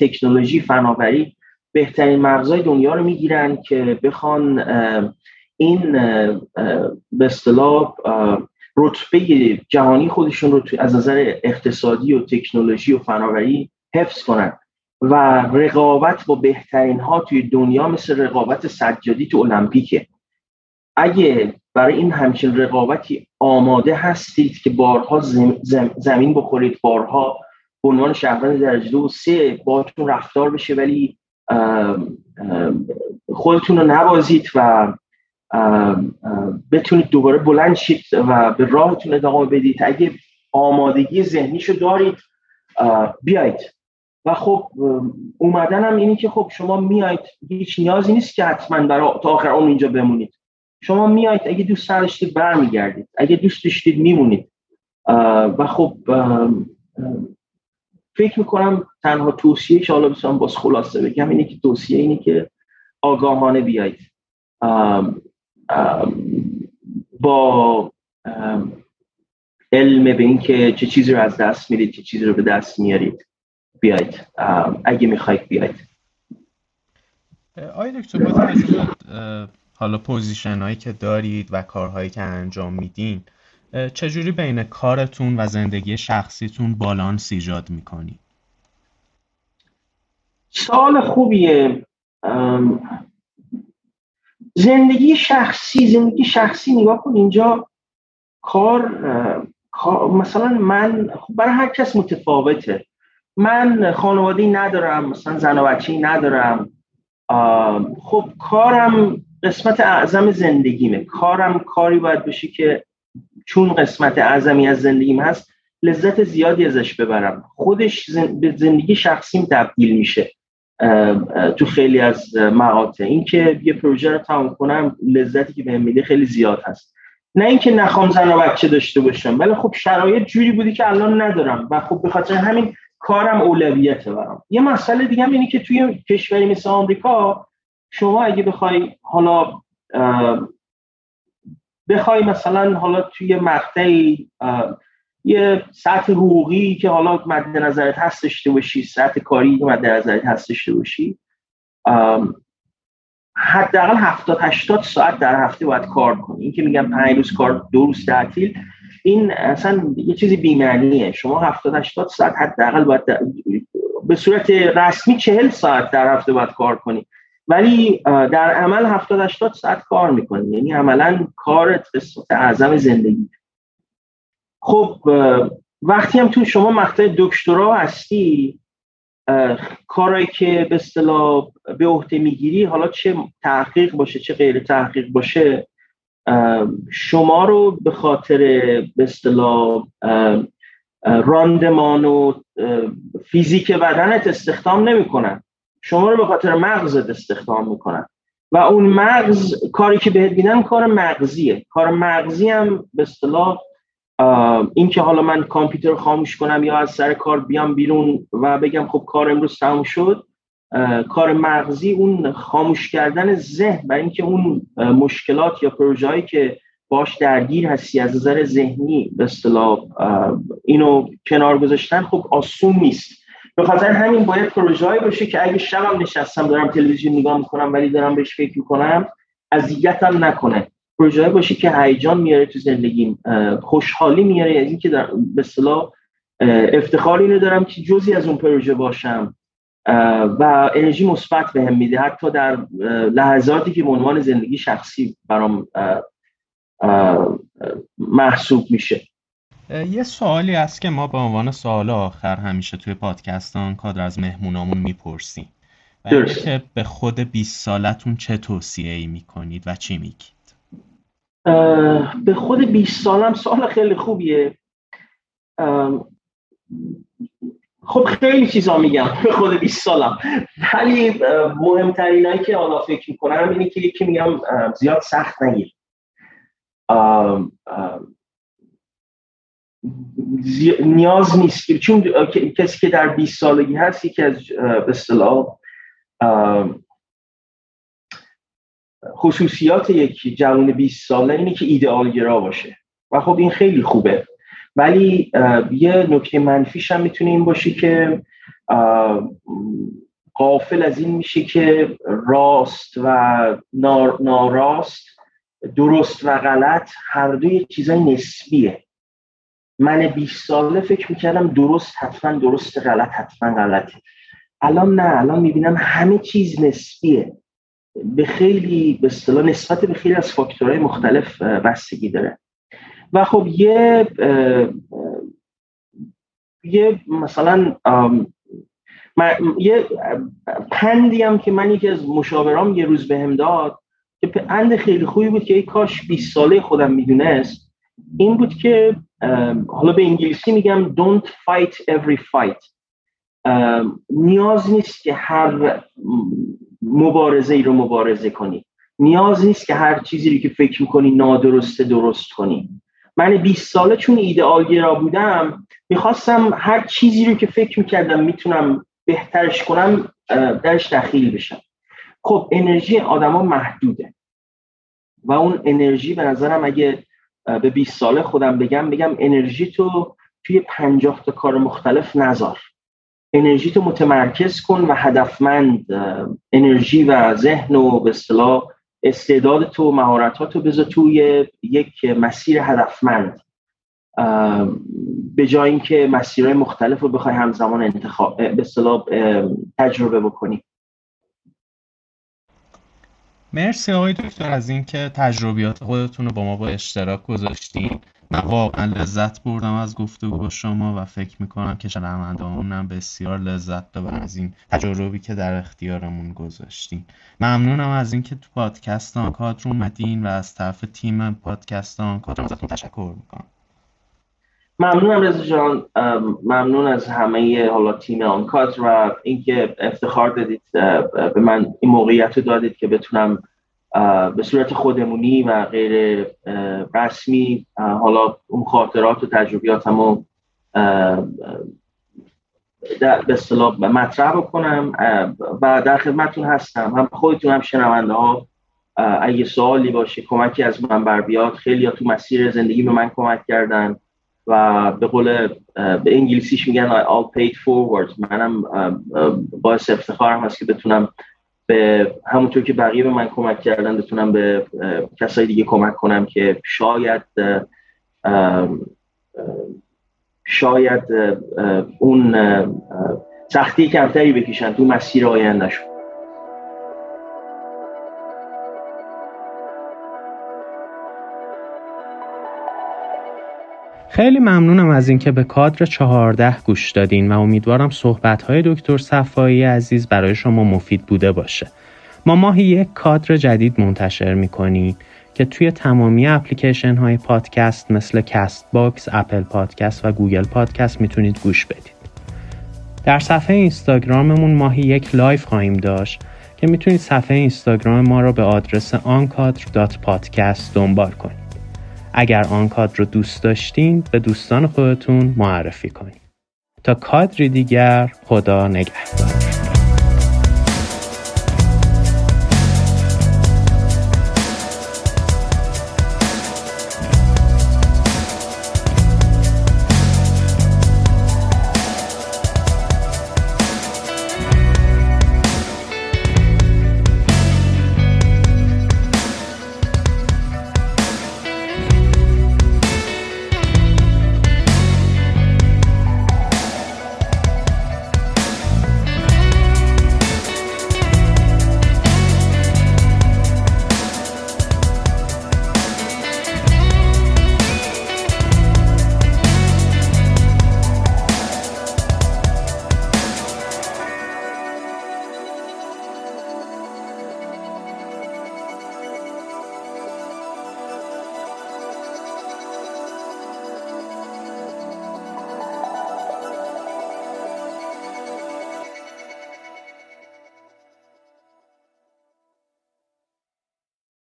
تکنولوژی فناوری بهترین مغزای دنیا رو می‌گیرن که بخوان این به اصطلاح رتبه جهانی خودشون رو از نظر اقتصادی و تکنولوژی و فناوری حفظ کنن و رقابت با بهترین ها توی دنیا مثل رقابت سجادی تو المپیکه. اگه برای این همچین رقابتی آماده هستید که بارها زمین بخورید بارها به عنوان شهروند درجه دو و سه باتون رفتار بشه ولی خودتون رو نبازید و بتونید دوباره بلند شید و به راهتون ادامه بدید. اگه آمادگی ذهنیشو دارید بیاید و خب اومدن هم اینی که خب شما میایید. هیچ نیازی نیست که حتما برای تا آخر اون اینجا بمونید. شما میایید اگه دوست نداشتید برمیگردید. اگه دوست داشتید میمونید. و خب فکر می‌کنم تنها توصیه که حالا بسیارم باز خلاصه بگم اینه که توصیه اینه که آگاهانه بیایید. با علم به اینکه چه چیزی رو از دست میرید چه چیزی رو به دست میارید بیاید اگه می‌خواید بیاید آیا دکتر حالا پوزیشن هایی که دارید و کارهایی که انجام میدین چجوری بین کارتون و زندگی شخصیتون بالانس ایجاد می‌کنید سوال خوبیه. زندگی شخصی زندگی شخصی نگاه کن اینجا کار مثلا من خب برای هر کس متفاوته. من خانوادی ندارم مثلا زن و بچه ندارم. خب کارم قسمت اعظم زندگیمه. کارم کاری باید بشه که چون قسمت اعظمی از زندگیم هست لذت زیادی ازش ببرم. خودش به زندگی شخصیم تبدیل میشه تو خیلی از مقاطع. اینکه یه پروژه رو تمام کنم لذتی که بهم میده خیلی زیاد هست. نه اینکه نخوام زن و بچه داشته باشم ولی خب شرایط جوری بودی که الان ندارم و خب به خاطر همین کارم اولویته برام. یه مسئله دیگه هم اینه که توی کشوری مثل آمریکا شما اگه بخوای حالا بخوای مثلا حالا توی مقطعی یه سطح حقوقی که حالا مد نظرت هست داشته باشی سطح کاری که مد نظرت هست داشته باشی حداقل 70 80 ساعت در هفته باید کار کنی. این که میگم 5 روز کار دو روز تعطیل این اصلا یه چیزی بی‌معنیه. شما 70 80 ساعت حداقل باید به صورت رسمی 40 ساعت در هفته باید کار کنی. ولی در عمل 70 80 ساعت کار می‌کنی. یعنی عملا کارت قسمت اعظم زندگی. خب وقتی هم تو شما مقطع دکترا هستی کارایی که به اصطلاح به عهده می‌گیری حالا چه تحقیق باشه چه غیر تحقیق باشه شما رو به خاطر به اصطلاح راندمان و فیزیک بدنت استخدام نمی‌کنن. شما رو به خاطر مغزت استخدام می‌کنن. و اون مغز کاری که بهت میدن کار مغزیه. کار مغزی هم به اصطلاح این که حالا من کامپیوتر خاموش کنم یا از سر کار بیام بیرون و بگم خب کار امروز تموم شد کار مغزی اون خاموش کردن ذهن برای اینکه اون مشکلات یا پروژه‌ای که باش درگیر هستی از نظر ذهنی به اصطلاح اینو کنار گذاشتن خب آسون نیست. به خاطر همین باید پروژه‌ای باشه که اگه شبم نشستم دارم تلویزیون نگاه می‌کنم ولی دارم بهش فکر می‌کنم اذیتم نکنه. پروژه باشه که هیجان میاره تو زندگیم خوشحالی میاره از اینکه در به اصطلاح افتخار اینو دارم که جزی از اون پروژه باشم. و انرژی مثبت بهم میده. حتی در لحظاتی که عنوان زندگی شخصی برام محسوب میشه. یه سوالی هست که ما به عنوان سوال آخر همیشه توی پادکستان کادر از مهمونامون می‌پرسیم. و که به خود 20 سالتون چه توصیه ای می‌کنید و چی میگید؟ به خود 20 سالم سال خیلی خوبیه. خب خیلی چیزا میگم به خود 20 سالم. ولی مهمترین هایی که حالا فکر می‌کنم اینه که یکی میگم زیاد سخت نگیر. نیاز نیست. چون کسی که در 20 سالگی هست یکی از به اصطلاح خصوصیات یک جوان 20 ساله اینه که ایدئال گرا باشه. و خب این خیلی خوبه. ولی یه نکته منفیش هم می‌تونه این باشه که قافل از این میشه که راست و ناراست درست و غلط هر دوی چیزای نسبیه. من 20 ساله فکر می‌کردم درست حتما درست غلط حتما غلطه الان نه الان می‌بینم همه چیز نسبیه. به خیلی به اصطلاح نسبت به خیلی از فاکتورهای مختلف بستگی داره. و خب یه یه مثلا یه پندی هم که من یکی از مشاورام یه روز بهم داد که پند خیلی خوبی بود که ای کاش 20 ساله خودم می‌دونست. این بود که حالا به انگلیسی میگم don't fight every fight. نیاز نیست که هر مبارزه ای رو مبارزه کنی. نیاز نیست که هر چیزی رو که فکر می‌کنی نادرسته درست کنی. من 20 ساله چون ایدئالگرا بودم می‌خواستم هر چیزی رو که فکر می‌کردم می‌تونم بهترش کنم درش دخیل بشم. خب انرژی آدما محدوده. و اون انرژی به نظرم اگه به 20 ساله خودم بگم بگم انرژی تو توی 50 تا کار مختلف نذار. انرژی تو متمرکز کن و هدفمند انرژی و ذهن و به اصطلاح استعداد تو مهارت تو بذار توی یک مسیر هدفمند. به جای اینکه مسیرهای مختلف رو بخوای همزمان انتخاب به اصطلاح تجربه بکنی. مرسی آقای دکتر از اینکه تجربیات خودتون رو با ما با اشتراک گذاشتین. من واقعا لذت بردم از گفتگو با شما و فکر می‌کنم که هم بسیار لذت ببرن از این تجربی که در اختیارمون گذاشتین. ممنونم از اینکه تو پادکست آنکادر اومدین و از طرف تیم پادکست آنکادر ازتون تشکر می‌کنم. ممنونم رضا جان. ممنون از همه حالا تیم آنکات و اینکه افتخار دادید به من این موقعیت دادید که بتونم به صورت خودمونی و غیر رسمی حالا اون خاطرات و تجربیاتم رو به اصطلاح مطرح بکنم. و در خدمتتون هستم. هم خودتون هم شنونده ها اگه سوالی باشه کمکی از من بر بیاد. خیلی تو مسیر زندگی به من کمک کردن. و به قول به انگلیسیش میگن all paid forward. منم باعث افتخارم هست که بتونم به همونطور که بقیه به من کمک کردن بتونم به کسای دیگه کمک کنم که شاید شاید اون سختی کمتری بکشن تو مسیر آینده‌شون. خیلی ممنونم از اینکه به کادر چهارده گوش دادین و امیدوارم صحبت‌های دکتر صفایی عزیز برای شما مفید بوده باشه. ما ماهی یک کادر جدید منتشر می‌کنیم که توی تمامی اپلیکیشن های پادکست مثل Castbox، Apple Podcast و Google Podcast می‌تونید گوش بدید. در صفحه اینستاگراممون ماهی یک live خواهیم داشت که می‌تونید صفحه اینستاگرام ما رو به آدرس آنکادر.پادکست دنبال کنید. اگر آن کادر رو دوست داشتین به دوستان خودتون معرفی کنید. تا کادری دیگر خدا نگهدار.